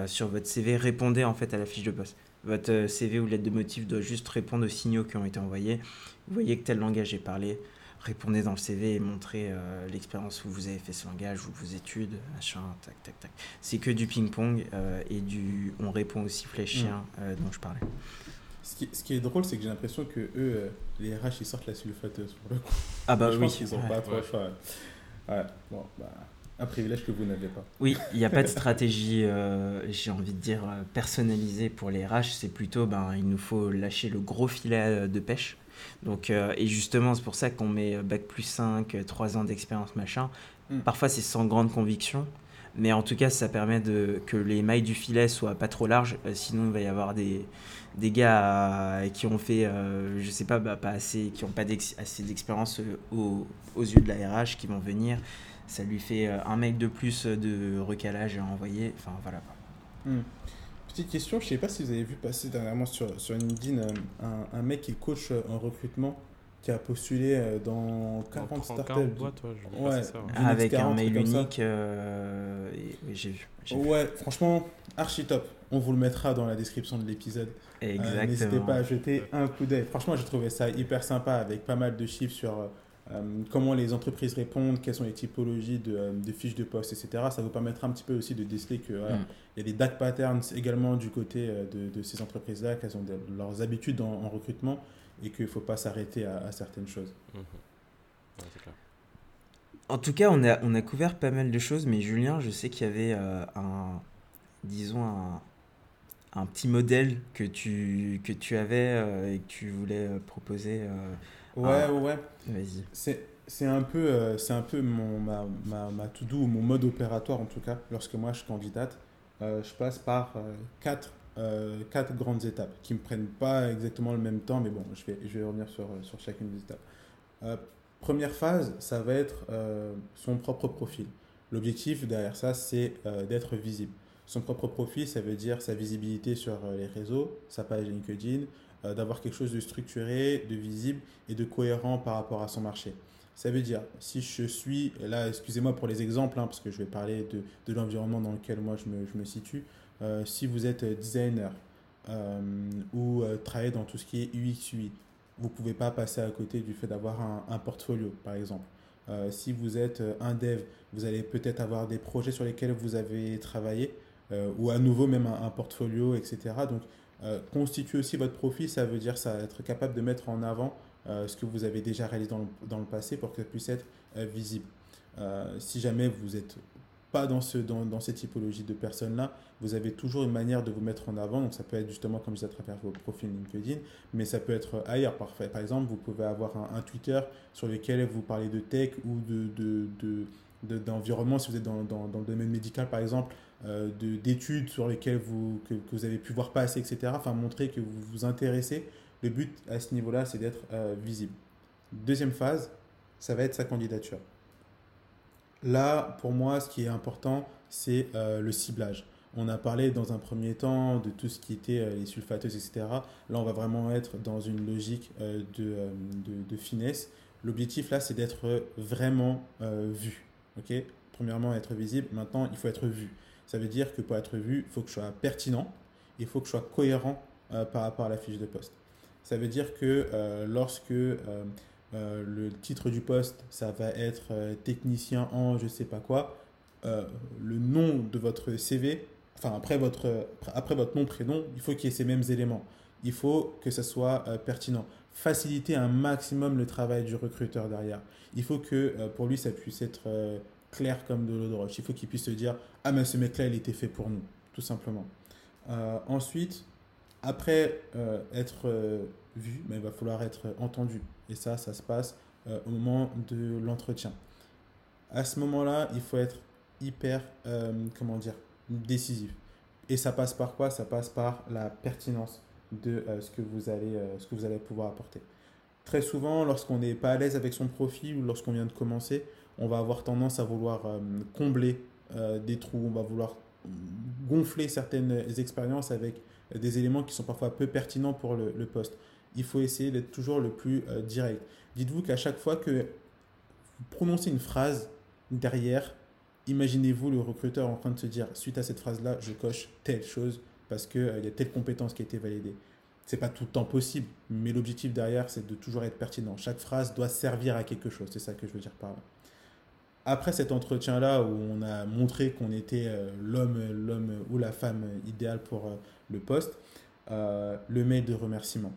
sur votre CV. Répondez en fait à la fiche de poste. Votre euh, CV ou lettre de motif doit juste répondre aux signaux qui ont été envoyés. Vous voyez que tel langage est parlé, répondez dans le CV et montrez euh, l'expérience où vous avez fait ce langage ou vos études, machin, tac, tac, tac. C'est que du ping-pong euh, et du on répond aussi flèche chien mm. dont je parlais. Ce qui, ce qui est drôle, c'est que j'ai l'impression que eux, les RH, ils sortent la sulfateuse pour le coup. Ah bah je oui. Pense qu'ils n'ont pas trop ouais. choix. Ouais, bon, bah un privilège que vous n'avez pas. Oui, il n'y a pas de stratégie, euh, j'ai envie de dire, euh, personnalisée pour les RH. C'est plutôt, ben, il nous faut lâcher le gros filet euh, de pêche. Donc, et justement, c'est pour ça qu'on met bac plus 5, 3 ans d'expérience, machin. Hmm. Parfois, c'est sans grande conviction. Mais en tout cas, ça permet de, que les mailles du filet soient pas trop larges. sinon, il va y avoir des, des gars qui ont fait, je sais pas, bah, pas assez, qui n'ont pas assez d'expérience aux, aux, yeux de la RH, qui vont venir ça lui fait euh, un mec de plus de recalage à envoyer. Enfin voilà. Hmm. Petite question, je sais pas si vous avez vu passer dernièrement sur, sur LinkedIn euh, un, un mec qui coach en recrutement qui a postulé euh, dans 40 startups. ouais, Avec un mail unique, j'ai vu. Ouais, franchement, archi top. On vous le mettra dans la description de l'épisode. Exactement. N'hésitez pas à jeter un coup d'œil. Franchement, j'ai trouvé ça hyper sympa avec pas mal de chiffres sur euh, comment les entreprises répondent, quelles sont les typologies de, euh, fiches de poste, etc. Ça vous permettra un petit peu aussi de déceler qu'il mm. y a des dark patterns également du côté euh, de, ces entreprises-là, qu'elles ont leurs habitudes en, recrutement et qu'il ne faut pas s'arrêter à, certaines choses. Mm-hmm. En tout cas, on a, on a couvert pas mal de choses, mais Julien, je sais qu'il y avait un, disons, un, un, petit modèle que tu, que tu avais et que tu voulais proposer Ouais, ah. ouais. Vas-y. C'est un peu, euh, c'est un peu mon, ma, ma, ma to-do, mon mode opératoire en tout cas, lorsque moi je candidate. Euh, je passe par euh, quatre, quatre grandes étapes qui ne me prennent pas exactement le même temps, mais bon, je vais, je vais revenir sur, sur chacune des étapes. première phase, ça va être son propre profil. L'objectif derrière ça, c'est d'être visible. Son propre profil, ça veut dire sa visibilité sur les réseaux, sa page LinkedIn, euh, d'avoir quelque chose de structuré, de visible et de cohérent par rapport à son marché. Ça veut dire, si je suis, là, excusez-moi pour les exemples, hein, parce que je vais parler de, de l'environnement dans lequel moi je me, je me situe. Euh, si vous êtes designer euh, ou travaillez dans tout ce qui est UX, UI, vous ne pouvez pas passer à côté du fait d'avoir un, portfolio, par exemple. si vous êtes un dev, vous allez peut-être avoir des projets sur lesquels vous avez travaillé, ou à nouveau même un, un portfolio, etc. Donc, euh, constituer aussi votre profil, ça veut dire ça, être capable de mettre en avant euh, ce que vous avez déjà réalisé dans le, passé pour que ça puisse être euh, visible. si jamais vous n'êtes pas dans, ce, dans, cette typologie de personnes-là, vous avez toujours une manière de vous mettre en avant. Donc ça peut être justement comme je disais à travers vos profils LinkedIn, mais ça peut être ailleurs. Parfait. Par exemple, vous pouvez avoir un, Twitter sur lequel vous parlez de tech ou de d'environnement, si vous êtes dans, dans, dans, le domaine médical par exemple, euh, d'études sur lesquelles vous, que, vous avez pu voir passer, etc. Enfin, montrer que vous vous intéressez. Le but à ce niveau-là, c'est d'être euh, visible. Deuxième phase, ça va être sa candidature. Là, pour moi, ce qui est important, c'est euh, le ciblage. On a parlé dans un premier temps de tout ce qui était les sulfateuses, etc. Là, on va vraiment être dans une logique de, de, de, finesse. L'objectif, là, c'est d'être vraiment vu. Ok Premièrement, être visible. Maintenant, il faut être vu. Ça veut dire que pour être vu, il faut que je sois pertinent, il faut que je sois cohérent euh, par rapport à la fiche de poste. Ça veut dire que euh, lorsque euh, le titre du poste, ça va être technicien en je sais pas quoi, le nom de votre CV, enfin après votre, après votre nom, prénom, il faut qu'il y ait ces mêmes éléments. Il faut que ça soit pertinent. Faciliter un maximum le travail du recruteur derrière. Il faut que pour lui, ça puisse être clair comme de l'eau de roche. Il faut qu'il puisse se dire Ah, mais ce mec-là, il était fait pour nous, tout simplement. ensuite, après être vu, mais il va falloir être entendu. Et ça, ça se passe euh, au moment de l'entretien. À ce moment-là, il faut être hyper, euh, comment dire, décisif. Et ça passe par quoi? Ça passe par la pertinence de euh, ce, que vous allez, ce que vous allez pouvoir apporter. Très souvent, lorsqu'on n'est pas à l'aise avec son profil ou lorsqu'on vient de commencer, on va avoir tendance à vouloir combler des trous, on va vouloir gonfler certaines expériences avec des éléments qui sont parfois peu pertinents pour le, poste il faut essayer d'être toujours le plus euh, direct. Dites-vous qu'à chaque fois que vous prononcez une phrase derrière, imaginez-vous le recruteur en train de se dire, suite à cette phrase-là, je coche telle chose parce qu'il euh, y a telle compétence qui a été validée. C'est pas tout le temps possible, mais l'objectif derrière, c'est de toujours être pertinent. Chaque phrase doit servir à quelque chose, c'est ça que je veux dire par là. Après cet entretien-là, où on a montré qu'on était euh, l'homme, l'homme ou la femme idéale pour le poste, le mail de remerciement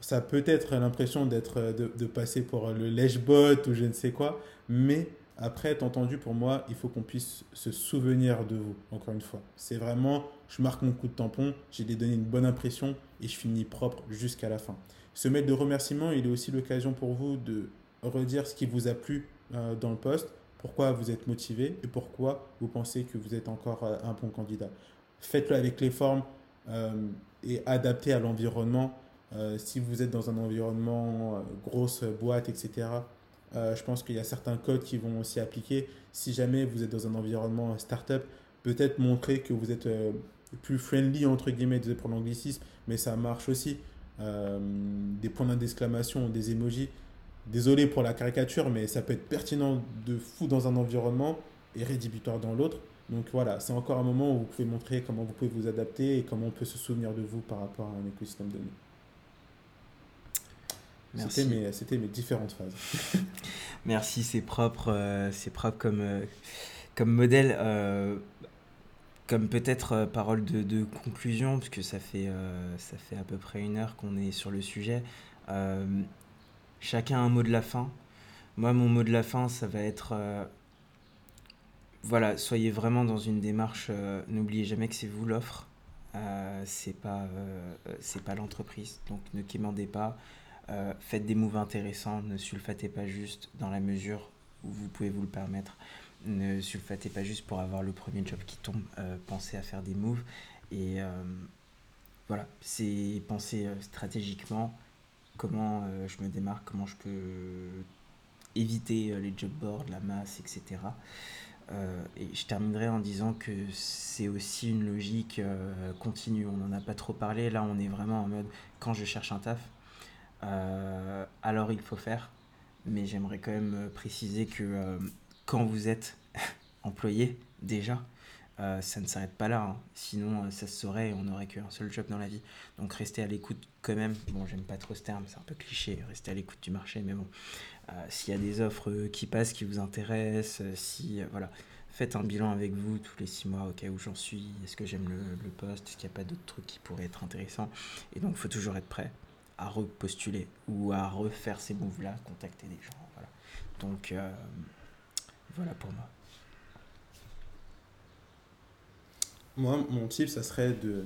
ça peut être l'impression d'être de, de, passer pour le lèche-bot ou je ne sais quoi, mais après être entendu, pour moi, il faut qu'on puisse se souvenir de vous, encore une fois. C'est vraiment, je marque mon coup de tampon, j'ai donné une bonne impression et je finis propre jusqu'à la fin. Ce mail de remerciement, il est aussi l'occasion pour vous de redire ce qui vous a plu euh, dans le poste, pourquoi vous êtes motivé et pourquoi vous pensez que vous êtes encore euh, un bon candidat. Faites-le avec les formes euh, et adapté à l'environnement si vous êtes dans un environnement grosse boîte, etc., euh, je pense qu'il y a certains codes qui vont aussi appliquer. Si jamais vous êtes dans un environnement startup, peut-être montrer que vous êtes plus friendly, entre guillemets, pour l'anglicisme, mais ça marche aussi. des points d'exclamation, des emojis. Désolé pour la caricature, mais ça peut être pertinent de fou dans un environnement et rédhibitoire dans l'autre. Donc voilà, c'est encore un moment où vous pouvez montrer comment vous pouvez vous adapter et comment on peut se souvenir de vous par rapport à un écosystème donné. C'était mes, c'était mes différentes phases. Merci, c'est propre, euh, c'est propre comme, euh, comme modèle. Euh, comme peut-être parole de, de, conclusion, puisque ça fait, ça fait à peu près une heure qu'on est sur le sujet. chacun un mot de la fin. Moi, mon mot de la fin, ça va être voilà, soyez vraiment dans une démarche. N'oubliez jamais que c'est vous l'offre. c'est pas, c'est pas l'entreprise. Donc ne quémandez pas. Euh, faites des moves intéressants, ne sulfatez pas juste dans la mesure où vous pouvez vous le permettre. Ne sulfatez pas juste pour avoir le premier job qui tombe. Euh, pensez à faire des moves. Et euh, voilà, c'est penser stratégiquement comment je me démarque, comment je peux éviter les job boards, la masse, etc. et je terminerai en disant que c'est aussi une logique continue. On n'en a pas trop parlé. Là, on est vraiment en mode quand je cherche un taf, euh, alors il faut faire. Mais j'aimerais quand même euh, préciser que euh, quand vous êtes employé, déjà, ça ne s'arrête pas là. Hein. Sinon, ça se saurait et on n'aurait qu'un seul job dans la vie. Donc, restez à l'écoute quand même. Bon, j'aime pas trop ce terme, c'est un peu cliché. Restez à l'écoute du marché, mais bon. S'il y a des offres qui passent, qui vous intéressent, si. voilà. Faites un bilan avec vous tous les six mois, au cas où j'en suis. Est-ce que j'aime le, le poste Est-ce qu'il n'y a pas d'autres trucs qui pourraient être intéressants Et donc, il faut toujours être prêt à repostuler ou à refaire ces moves-là, contacter des gens. Voilà. Donc, euh, voilà pour moi. Moi, mon tip, ça serait de,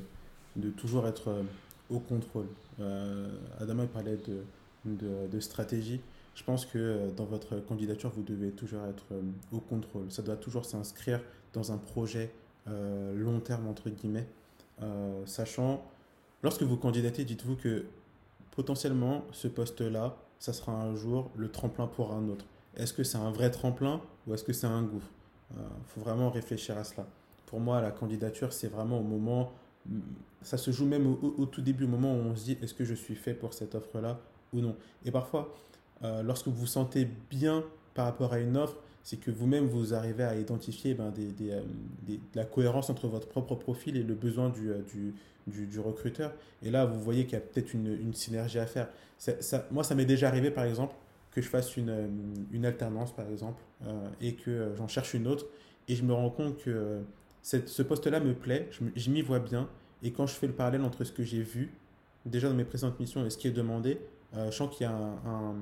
de toujours être euh, au contrôle. Euh, Adama parlait de, de, de, stratégie. Je pense que euh, dans votre candidature, vous devez toujours être au contrôle. Ça doit toujours s'inscrire dans un projet long terme, entre guillemets. sachant, lorsque vous candidatez, dites-vous que potentiellement, ce poste-là, ça sera un jour le tremplin pour un autre. Est-ce que c'est un vrai tremplin ou est-ce que c'est un gouffre? Il euh, faut vraiment réfléchir à cela. Pour moi, la candidature, c'est vraiment au moment, mm, ça se joue même au, tout début, au moment où on se dit, est-ce que je suis fait pour cette offre-là ou non? Et parfois, euh, lorsque vous vous sentez bien par rapport à une offre, c'est que vous-même, vous arrivez à identifier ben, des, des, euh, la cohérence entre votre propre profil et le besoin du, du, du, du recruteur. Et là, vous voyez qu'il y a peut-être une, une, synergie à faire. Ça, moi, ça m'est déjà arrivé, par exemple, que je fasse une, euh, une alternance, par exemple, euh, et que euh, j'en cherche une autre, et je me rends compte que cette, ce poste-là me plaît, je, m'y vois bien, et quand je fais le parallèle entre ce que j'ai vu déjà dans mes précédentes missions et ce qui est demandé, euh, je sens qu'il y a un-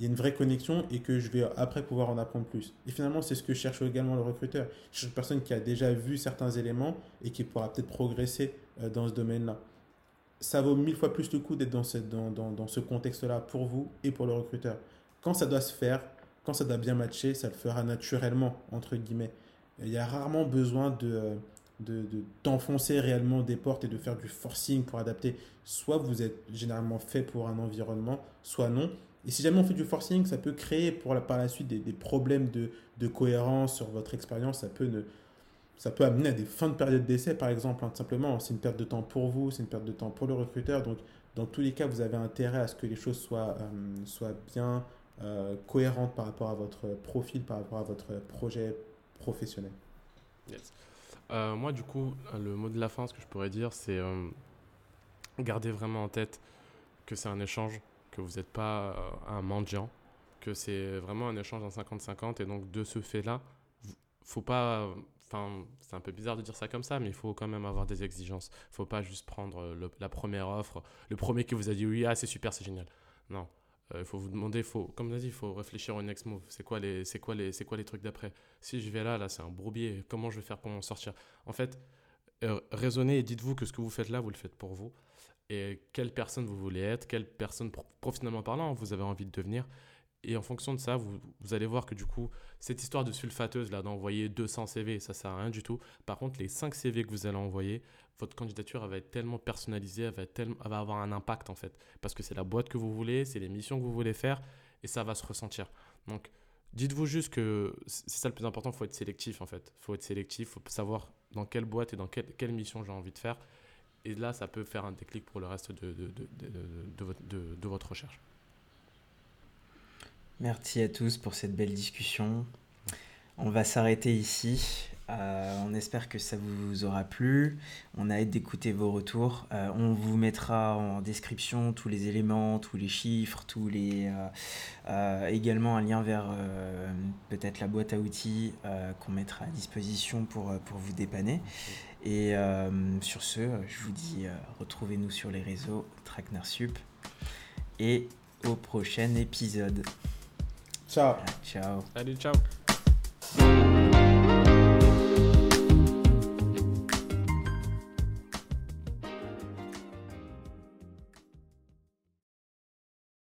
il y a une vraie connexion et que je vais après pouvoir en apprendre plus. Et finalement, c'est ce que cherche également le recruteur. Je cherche une personne qui a déjà vu certains éléments et qui pourra peut-être progresser euh, dans ce domaine-là. Ça vaut mille fois plus le coup d'être dans, cette- dans, dans, dans ce contexte-là pour vous et pour le recruteur. Quand ça doit se faire, quand ça doit bien matcher, ça le fera naturellement, entre guillemets. Il y a rarement besoin de, de, de d'enfoncer réellement des portes et de faire du forcing pour adapter. Soit vous êtes généralement fait pour un environnement, soit non. Et si jamais on fait du forcing, ça peut créer pour la, par la suite des, des problèmes de, de cohérence sur votre expérience. Ça peut, ne, ça peut amener à des fins de période d'essai, par exemple, hein, simplement. C'est une perte de temps pour vous, c'est une perte de temps pour le recruteur. Donc, dans tous les cas, vous avez intérêt à ce que les choses soient, euh, soient bien euh, cohérentes par rapport à votre profil, par rapport à votre projet professionnel. Yes. Euh, moi, du coup, le mot de la fin, ce que je pourrais dire, c'est euh, garder vraiment en tête que c'est un échange, que vous n'êtes pas euh, un mendiant, que c'est vraiment un échange en 50-50. Et donc, de ce fait-là, faut pas. Enfin, c'est un peu bizarre de dire ça comme ça, mais il faut quand même avoir des exigences. faut pas juste prendre la première offre, le premier qui vous a dit oui, ah, c'est super, c'est génial. Non. Euh, Il faut vous demander, faut, comme on a dit, il faut réfléchir au next move. C'est quoi les, c'est quoi les, c'est quoi les trucs d'après? Si je vais là, là, c'est un bourbier. Comment je vais faire pour m'en sortir? En fait, euh, raisonnez et dites-vous que ce que vous faites là, vous le faites pour vous. Et quelle personne vous voulez être, quelle personne, pro- professionnellement parlant, vous avez envie de devenir. Et en fonction de ça, vous, allez voir que du coup, cette histoire de sulfateuse, là, d'envoyer 200 CV, ça sert à rien du tout. Par contre, les 5 CV que vous allez envoyer, votre candidature, elle va être tellement personnalisée, elle va, être va avoir un impact, en fait. Parce que c'est la boîte que vous voulez, c'est les missions que vous voulez faire, et ça va se ressentir. Donc, dites-vous juste que c'est ça le plus important, il faut être sélectif, en fait. Il faut être sélectif, il faut savoir dans quelle boîte et dans quelle, quelle mission j'ai envie de faire. Et là, ça peut faire un déclic pour le reste de, de, de- de votre recherche. Merci à tous pour cette belle discussion. On va s'arrêter ici. Euh, on espère que ça vous aura plu. On a hâte d'écouter vos retours. Euh, on vous mettra en description tous les éléments, tous les chiffres, tous les euh, également un lien vers peut-être la boîte à outils qu'on mettra à disposition pour, vous dépanner. Et sur ce, je vous dis retrouvez-nous sur les réseaux Tracknersup et au prochain épisode. Ciao. Ciao. Allez, ciao.